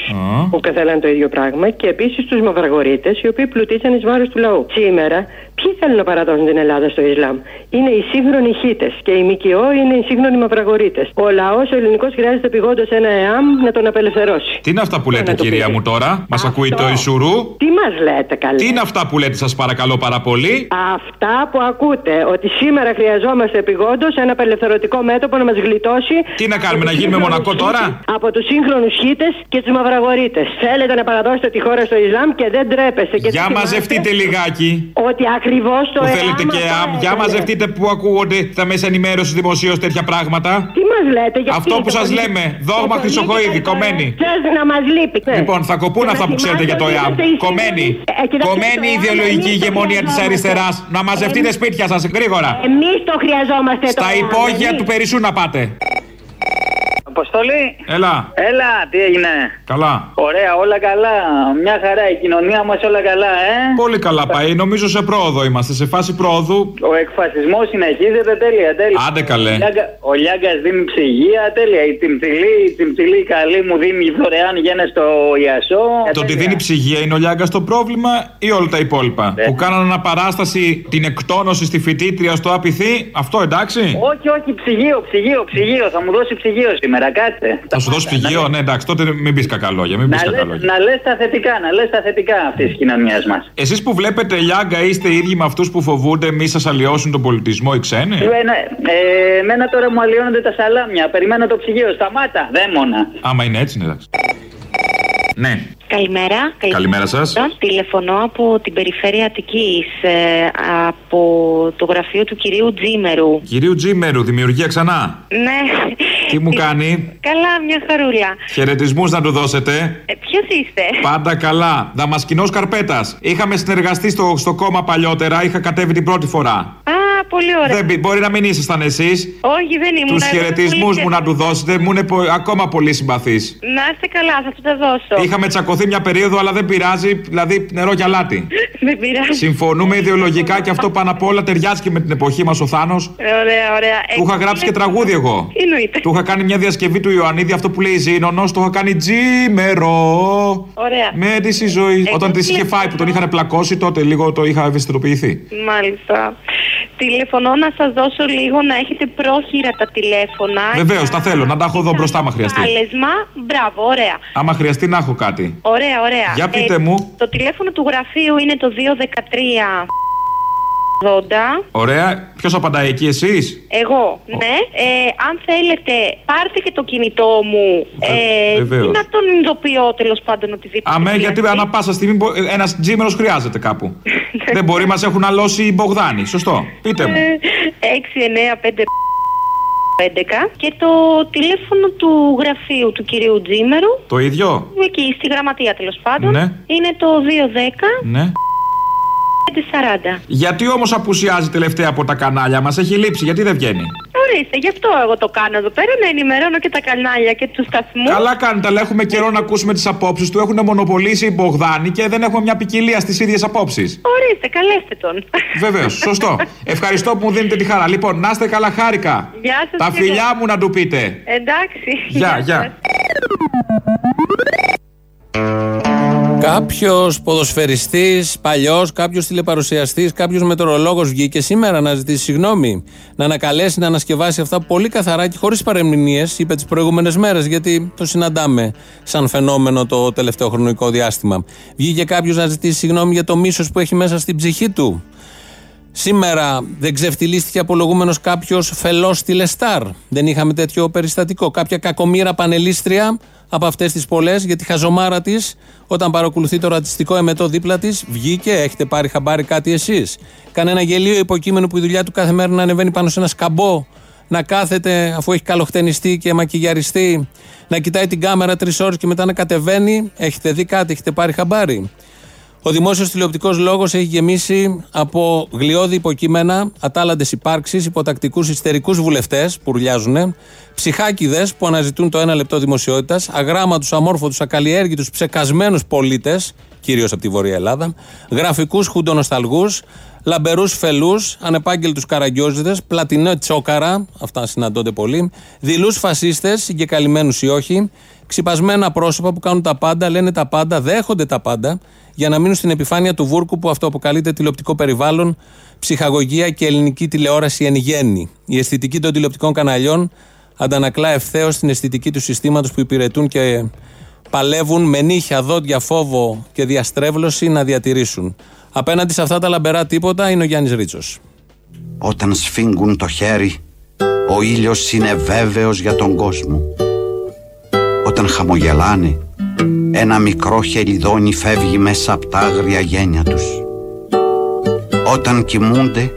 που θέλανε το ίδιο πράγμα και επίσης τους μαυραγωρίτε οι οποίοι πλουτίσαν εις βάρος του λαού. Σήμερα, ποιοι θέλουν να παραδώσουν την Ελλάδα στο Ισλάμ, Είναι οι σύγχρονοι χίτες και οι ΜΚΟ είναι οι σύγχρονοι μαυραγωρίτε. Ο λαός ο ελληνικός χρειάζεται πηγόντω ένα ΕΑΜ να τον απελευθερώσει. Τι είναι αυτά που λέτε, το κυρία πείτε. μου τώρα, μας ακούει το Ισουρού; Τι μας λέτε, καλέ; Τι είναι αυτά που λέτε, σας παρακαλώ πάρα πολύ. Αυτά που ακούτε, ότι σήμερα χρειαζόμαστε επιγόντως ένα απελευθερωτικό μέτωπο να μας γλιτώσει. Τι να κάνουμε, από να τους γίνουμε σύγχρονους Μονακό τώρα; χίτες- Από τους σύγχρονους χίτες και τους μαυραγωρίτε. Θέλετε να παραδώσετε τη χώρα στο Ισλάμ και δεν τρέπεστε. Και Για δεν μαζευτείτε λιγάκι. θυμάστε Ότι ακριβώς το Που ΕΑΜ θέλετε και αυτό ΑΜ. Για έκανε. μαζευτείτε που ακούγονται στα μέσα ενημέρωσης δημοσίως τέτοια πράγματα. Τι μας λέτε, γιατί Αυτό που το σας πολύ- λέμε, το δόγμα πολύ Χρυσοχοίδη, και κομμένη. Θες να μας λείπει. ναι. Λοιπόν, θα κοπούν Και αυτά να που ξέρετε για το θυμάστε ΕΑΜ. ότι είστε οι Κομμένη. σύγχρονοι- Ε, κοιτάξτε, Κομμένη το ΕΑΜ ιδεολογική εμείς το ηγεμονία της χρειαζόμαστε. αριστεράς. Να μαζευτείτε σπίτια σας γρήγορα. Εμείς το χρειαζόμαστε το Στα ΕΑΜ, υπόγεια εμείς. του Περισσού να πάτε. Αποστολή. Έλα. Έλα, τι έγινε; Καλά. Ωραία, όλα καλά. Μια χαρά, η κοινωνία μας όλα καλά, ε; Πολύ καλά πάει. Νομίζω σε πρόοδο είμαστε. Σε φάση πρόοδου. Ο εκφασισμός συνεχίζεται τέλεια, τέλεια. Άντε καλέ. Ο Λιάγκα- Ο Λιάγκας δίνει ψυγεία, τέλεια. Η Τιμτιλή, η Τιμτιλή καλή μου δίνει δωρεάν γένε στο Ιασό. Το ότι δίνει ψυγεία είναι ο Λιάγκας το πρόβλημα ή όλα τα υπόλοιπα; Ναι. Που κάνανε αναπαράσταση την εκτόνωση στη φοιτήτρια στο ΑΠΙΘΗ, αυτό εντάξει; Όχι, όχι, ψυγείο, ψυγείο, ψυγείο. Θα μου δώσει ψυγείο σήμερα, κάτσε. Θα σου δώσει ψυγείο, ναι εντάξει, τότε μην πεις κακαλόγια. Μην πεις Να λες, κακαλόγια. να λες τα θετικά, να λες τα θετικά αυτής της κοινωνίας μας. Εσείς που βλέπετε Λιάγκα είστε οι ίδιοι με αυτούς που φοβούνται μη σας αλλοιώσουν τον πολιτισμό οι ξένοι; Εμένα, ε, εμένα τώρα μου αλλοιώνονται τα σαλάμια. Περιμένω το ψυγείο. Σταμάτα, δαίμονα. Άμα είναι έτσι, είναι εντάξει. Ναι. Καλημέρα. Καλημέρα σας. Τηλεφωνώ από την περιφέρεια Αττικής, ε, από το γραφείο του κυρίου Τζίμερου. Κυρίου Τζίμερου, δημιουργία ξανά. Ναι. Τι μου κάνει, Καλά, μια χαρούλα. χαιρετισμούς να του δώσετε. Ε, Ποιος είστε; Πάντα καλά. Δαμασκινό Καρπέτας. Είχαμε συνεργαστεί στο, στο κόμμα παλιότερα, είχα κατέβει την πρώτη φορά. Α, πολύ ωραία. Δεν, μπει- μπορεί να μην ήσασταν εσείς. Όχι, δεν ήμουν. Τους Εγώ χαιρετισμούς πολύ μου να του δώσετε, μου είναι πο- ακόμα πολύ συμπαθής. Να είστε καλά, θα του τα δώσω. Είχαμε τσακωθεί μια περίοδο, αλλά δεν πειράζει, δηλαδή νερό και αλάτι. Δεν πειράζει. Συμφωνούμε ιδεολογικά και αυτό πάνω απ' όλα ταιριάζει και με την εποχή μας ο Θάνος. Ωραία, ωραία. Του είχα γράψει και τραγούδι εγώ. Εννοείται. Του είχα κάνει μια διασκευή του Ιωαννίδη, αυτό που λέει Ζήνονο, το είχα κάνει τζίμερο. Ωραία. Με τη η ζωή. Όταν τη είχε φάει που τον είχαν πλακώσει, τότε λίγο το είχα ευαισθητοποιηθεί. Μάλιστα. Τηλεφωνώ να σας δώσω λίγο να έχετε πρόχειρα τα τηλέφωνα. Βεβαίως, τα θέλω να τα έχω εδώ μπροστά, άμα χρειαστεί. Κάλεσμα. Μπράβο, ωραία. Άμα χρειαστεί να έχω κάτι. Ωραία, ωραία. Για πείτε Ε, μου. Το τηλέφωνο του γραφείου είναι το 213. 80. Ωραία. Ποιο απαντάει εκεί, εσεί. Εγώ, ναι. Ε, αν θέλετε, πάρτε και το κινητό μου. Ε, βεβαίως. ή να τον ειδοποιώ τέλο πάντων οτιδήποτε. Αμέ, γιατί ανά πάσα στιγμή ένα τζίμερο χρειάζεται κάπου. Δεν μπορεί, μα έχουν αλώσει οι Μπογδάνοι. Σωστό. Πείτε μου. Ε, 6, 9, 5, 11 και το τηλέφωνο του γραφείου του κυρίου Τζίμερου, Το ίδιο. εκεί στη γραμματεία τέλο πάντων, Ναι. είναι το 210 Ναι. 540. Γιατί όμως απουσιάζει τελευταία από τα κανάλια μας, έχει λείψει, γιατί δεν βγαίνει; Ορίστε, γι' αυτό εγώ το κάνω εδώ πέρα, να ενημερώνω και τα κανάλια και τους σταθμούς. Καλά κάνετε, αλλά έχουμε καιρό να ακούσουμε τις απόψεις του. Έχουν μονοπολίσει οι Μπογδάνοι και δεν έχουμε μια ποικιλία στις ίδιες απόψεις. Ορίστε, καλέστε τον. Βεβαίως, σωστό. Ευχαριστώ που μου δίνετε τη χαρά. Λοιπόν, να είστε καλά, χάρηκα. Γεια σας Τα και εγώ. φιλιά μου να του πείτε. Εντάξει. Γεια, γεια. Κάποιος ποδοσφαιριστής, παλιός, κάποιος τηλεπαρουσιαστής, κάποιος μετεωρολόγος βγήκε σήμερα να ζητήσει συγγνώμη. Να ανακαλέσει, να ανασκευάσει αυτά πολύ καθαρά και χωρίς παρεμηνίες, είπε τις προηγούμενες μέρες, γιατί το συναντάμε σαν φαινόμενο το τελευταίο χρονικό διάστημα. Βγήκε κάποιος να ζητήσει συγγνώμη για το μίσος που έχει μέσα στην ψυχή του. Σήμερα δεν ξεφτυλίστηκε απολογούμενος κάποιος φελός τηλεστάρ. Δεν είχαμε τέτοιο περιστατικό. Κάποια κακομήρα πανελίστρια από αυτές τις πολλές για τη χαζομάρα της, όταν παρακολουθεί το ρατσιστικό εμετό δίπλα της, βγήκε. Έχετε πάρει χαμπάρι κάτι εσείς. Κανένα γελίο υποκείμενο που η δουλειά του κάθε μέρα να ανεβαίνει πάνω σε ένα σκαμπό, να κάθεται αφού έχει καλοχτενιστεί και μακιγιαριστεί, να κοιτάει την κάμερα τρεις ώρες και μετά να κατεβαίνει. Έχετε δει κάτι, έχετε πάρει χαμπάρι. Ο δημόσιος τηλεοπτικός λόγος έχει γεμίσει από γλιώδη υποκείμενα, ατάλλαντες υπάρξεις, υποτακτικούς ιστερικούς βουλευτές που ρουλιάζουν, ψυχάκιδε που αναζητούν το ένα λεπτό δημοσιότητας, αγράμματους, αμόρφωτους, ακαλλιέργητους, ψεκασμένους πολίτες, κυρίως από τη Βορεια Ελλάδα, γραφικούς χουντονοσταλγούς, λαμπερούς φελούς, ανεπάγγελτους καραγκιόζηδες, πλατινέ τσόκαρα, αυτά συναντώνται πολύ, δειλούς φασίστες, συγκεκαλυμμένους ή όχι, ξυπασμένα πρόσωπα που κάνουν τα πάντα, λένε τα πάντα, δέχονται τα πάντα, για να μείνουν στην επιφάνεια του βούρκου που αυτό αποκαλείται τηλεοπτικό περιβάλλον, ψυχαγωγία και ελληνική τηλεόραση εν γέννη. Η αισθητική των τηλεοπτικών καναλιών αντανακλά ευθέως την αισθητική του συστήματος που υπηρετούν και παλεύουν με νύχια, δόντια, φόβο και διαστρέβλωση να διατηρήσουν. Απέναντι σε αυτά τα λαμπερά τίποτα είναι ο Γιάννης Ρίτσος. Όταν σφίγγουν το χέρι, ο ήλιος είναι βέβαιος για τον κόσμο. Όταν χαμογελάνε, ένα μικρό χελιδόνι φεύγει μέσα από τα άγρια γένια τους. Όταν κοιμούνται,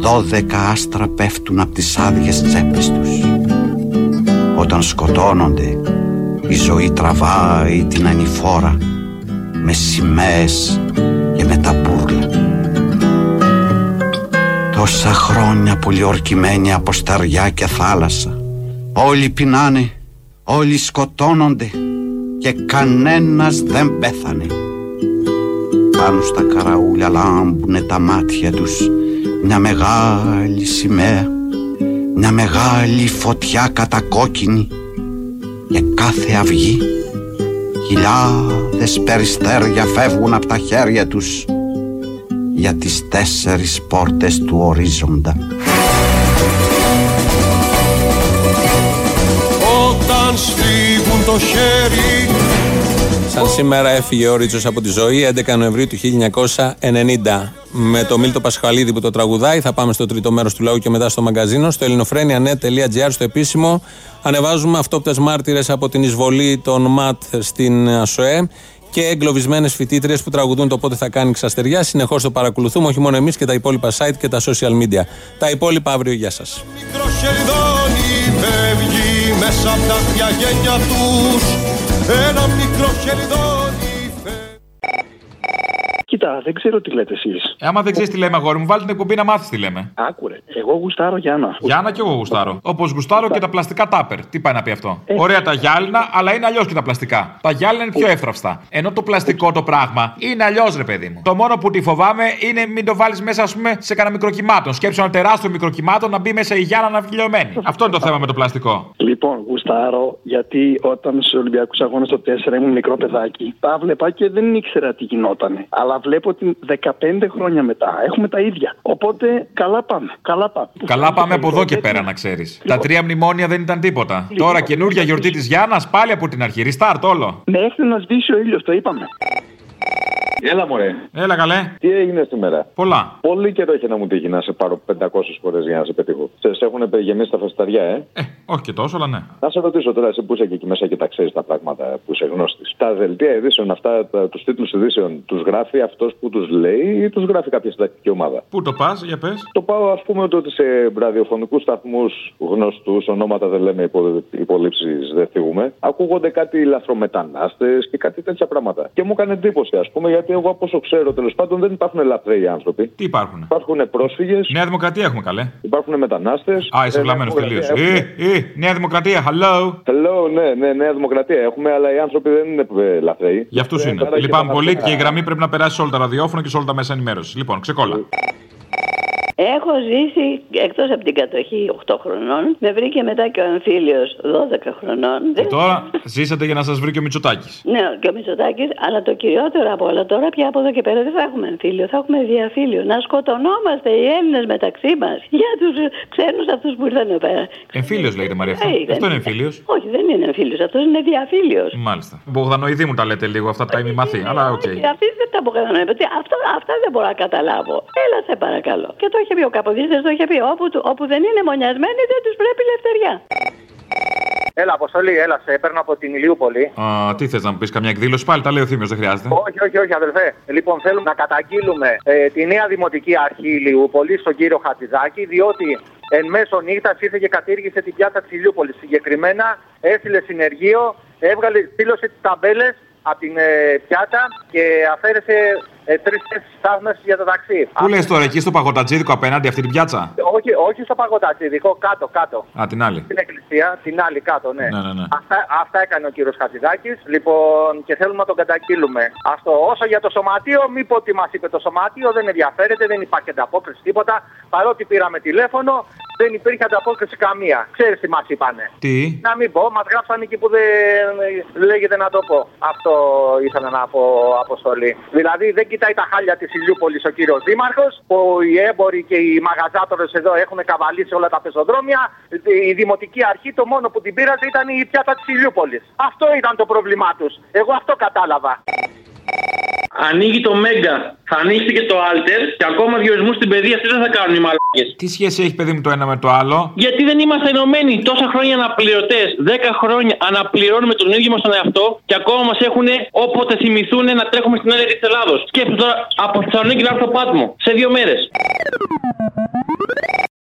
δώδεκα άστρα πέφτουν από τις άδειες τσέπες τους. Όταν σκοτώνονται, η ζωή τραβάει την ανηφόρα με σημαίες και με τα μπούρλα. Τόσα χρόνια πολιορκημένοι από στεριά και θάλασσα. Όλοι πεινάνε, όλοι σκοτώνονται και κανένας δεν πέθανε. Πάνω στα καραούλια λάμπουνε τα μάτια τους μια μεγάλη σημαία, μια μεγάλη φωτιά κατακόκκινη και κάθε αυγή χιλιάδες περιστέρια φεύγουν από τα χέρια τους για τις τέσσερις πόρτες του ορίζοντα. Το χέρι Σαν σήμερα έφυγε ο Ρίτσος από τη ζωή 11 Νοεμβρίου του 1990. Με το Μίλτο Πασχαλίδη που το τραγουδάει, θα πάμε στο τρίτο μέρος του λαού και μετά στο μαγκαζίνο. Στο ελληνοφρένια.net.gr, στο επίσημο, ανεβάζουμε αυτόπτες μάρτυρες από την εισβολή των ΜΑΤ στην ΑΣΟΕ και εγκλωβισμένες φοιτήτριες που τραγουδούν το πότε θα κάνει ξαστεριά. Συνεχώς το παρακολουθούμε, όχι μόνο εμείς και τα υπόλοιπα site και τα social media. Τα υπόλοιπα αύριο, γεια σας. Μικρό χεριδόνι φεύγει μέσα από τα άδεια γένια τους. Ένα μικρό χεριδόνι Κοίτα, δεν ξέρω τι λέτε εσείς. Ε, άμα δεν ξέρεις τι λέμε, αγόρι μου, βάλει την εκπομπή να μάθεις τι λέμε. Άκουρε. Εγώ γουστάρω Γιάννα. Γιάννα και εγώ γουστάρω. Όπως γουστάρω και τα πλαστικά τάπερ. Τι πάει να πει αυτό; Ε. Ωραία τα γυάλινα, αλλά είναι αλλιώς και τα πλαστικά. Τα γυάλινα είναι πιο εύθραυστα. Ενώ το πλαστικό το πράγμα είναι αλλιώς, ρε παιδί μου. Το μόνο που τη φοβάμαι είναι μην το βάλεις μέσα, ας πούμε, σε κανένα μικροκυμάτων. Σκέψω ένα τεράστιο μικροκυμάτων να μπει μέσα η Γιάννα να βγει λιωμένη. Αυτό είναι το θέμα με το πλαστικό. Λοιπόν, γουστάρω γιατί όταν στους Ολυμπιακούς Αγώνες το 4 ήμουν μικρό παιδάκι, τα βλέπα και δεν ήξερα τι γινότανε. Αλλά βλέπω ότι 15 χρόνια μετά έχουμε τα ίδια. Οπότε καλά πάμε. Καλά πάμε. Καλά πάμε από εδώ και πέρα, να ξέρεις. Τα τρία μνημόνια δεν ήταν τίποτα. Τώρα καινούργια γιορτή της Γιάννας πάλι από την αρχή. Restart όλο. Μέχρι να σβήσει ο ήλιος, το είπαμε. Έλα, μωρέ. Έλα, καλέ. Τι έγινε σήμερα. Πολλά. Πολύ καιρό έχει να μου τύχει να σε πάρω 500 φορές για να σε πετύχω. Σε, σε έχουν γεμίσει τα φεσταριά, ε; Όχι και τόσο, αλλά ναι. Να σε ρωτήσω τώρα, εσύ που είσαι και εκεί μέσα και τα ξέρεις τα πράγματα που είσαι γνώστης. Τα δελτία ειδήσεων αυτά, τους τίτλους ειδήσεων, τους γράφει αυτός που τους λέει ή τους γράφει κάποια συντακτική ομάδα; Πού το πας, για πες. Το πάω, ας πούμε, ότι σε ραδιοφωνικούς σταθμούς γνωστούς, ονόματα δεν λέμε, υπο, υπολείψει δεν θίγουμε, ακούγονται κάτι λαθρομετανάστες και κάτι τέτοια πράγματα. Και μου έκανε εντύπωση, ας πούμε, γιατί εγώ από όσο ξέρω τέλος πάντων δεν υπάρχουν λαθρέοι άνθρωποι. Τι υπάρχουν. Υπάρχουν πρόσφυγες. Νέα Δημοκρατία έχουμε καλέ. Υπάρχουν μετανάστες. Α, είσαι βλαμμένος τελείως. Ε, ε, Νέα Δημοκρατία, hello. Hello, ναι, ναι, Νέα Δημοκρατία έχουμε, αλλά οι άνθρωποι δεν είναι ε, λαθρέοι. Για αυτούς Ε, είναι. άρα και Λυπάμαι τα πολύ ναυτικά. και η γραμμή πρέπει να περάσει σε όλα τα ραδιόφωνα και σε όλα τα μέσα ενημέρωσης. Λοιπόν, ξεκόλα. Έχω ζήσει εκτός από την κατοχή 8 χρονών. Με βρήκε μετά και ο εμφύλιος 12 χρονών. Και τώρα ζήσατε για να σα βρει και ο Μητσοτάκη. Ναι, και ο Μητσοτάκης, αλλά το κυριότερο από όλα τώρα πια από εδώ και πέρα δεν θα έχουμε εμφύλιο, θα έχουμε διαφύλιο. Να σκοτωνόμαστε οι Έλληνες μεταξύ μας για τους ξένους αυτούς που ήρθαν εδώ πέρα. Εμφύλιο λέγεται Μαρία αυτό. Ε, δεν Αυτό είναι εμφύλιο. Όχι, δεν είναι εμφύλιος, αυτός είναι διαφύλιος. Μάλιστα. Μπογδανοειδή μου τα λέτε λίγο αυτά τα ημιμαθή. Αλλά οκ. Αυτή δεν τα αποκατανοεί. Αυτό, αυτά δεν μπορώ να καταλάβω. Έλα, σε παρακαλώ. Και το είχε πει ο Καποδίστρια, το είχε πει. Όπου, του- όπου δεν είναι μονιασμένοι δεν τους πρέπει ελευθεριά. Έλα, Αποστολή, έλα, σε παίρνω από την Ηλιούπολη. Α, τι θες να μου πεις, καμιά εκδήλωση πάλι, τα λέει ο Θήμιος, δεν χρειάζεται. Όχι, όχι, όχι, αδελφέ. Λοιπόν, θέλουμε να καταγγείλουμε ε, τη νέα δημοτική αρχή Ηλιούπολη στον κύριο Χατζηδάκη, διότι εν μέσω νύχτας ήρθε και κατήργησε την πιάτα της Ηλιούπολης. Συγκεκριμένα έστειλε συνεργείο, έβγαλε, στήλωσε τις ταμπέλες από την ε, πιάτα και αφαίρεσε ε, τρεις θέσει στάθμευση για το ταξί. Πού λες τώρα, εκεί στο παγωτατζίδικο απέναντι αυτή την πιάτσα; Όχι, όχι στο παγωτάτσιδικό, κάτω, κάτω. Α, την άλλη. Την εκκλησία, την άλλη κάτω, ναι. Ναι, ναι, ναι. Αυτά, αυτά έκανε ο κύριος Χατζηδάκης. Λοιπόν, και θέλουμε να τον καταγγείλουμε. Αυτό. Όσο για το σωματείο, μη πω τι μας είπε το σωματείο, δεν ενδιαφέρεται, δεν υπάρχει ανταπόκριση τίποτα. Παρότι πήραμε τηλέφωνο, δεν υπήρχε ανταπόκριση καμία. Ξέρεις τι μας είπανε. Τι; Να μην πω, μας γράψαν εκεί που δεν λέγεται να το πω. Αυτό ήθελα να πω αποστολή. Δηλαδή δεν κοιτάει τα χάλια της Ηλιούπολης ο κύριος Δήμαρχος, που οι έμποροι και οι μαγαζάτορες εδώ έχουν καβαλήσει όλα τα πεζοδρόμια. Η δημοτική αρχή το μόνο που την πήραζε ήταν η πιάτα της Ηλιούπολης. Αυτό ήταν το πρόβλημά τους. Εγώ αυτό κατάλαβα. Ανοίγει το Μέγκα, θα ανοίξει και το Alter και ακόμα διορισμούς στην παιδεία τι δεν θα κάνουν οι μαλάκες. Τι σχέση έχει, παιδί μου, το ένα με το άλλο; Γιατί δεν είμαστε ενωμένοι τόσα χρόνια αναπληρωτές. Δέκα χρόνια αναπληρώνουμε τον ίδιο μας τον εαυτό και ακόμα μας έχουν όποτε θυμηθούν να τρέχουμε στην έλεγχη της Ελλάδος. Σκέψτε τώρα από Θεσσαλονίκη να έρθω πάτμο σε δύο μέρες.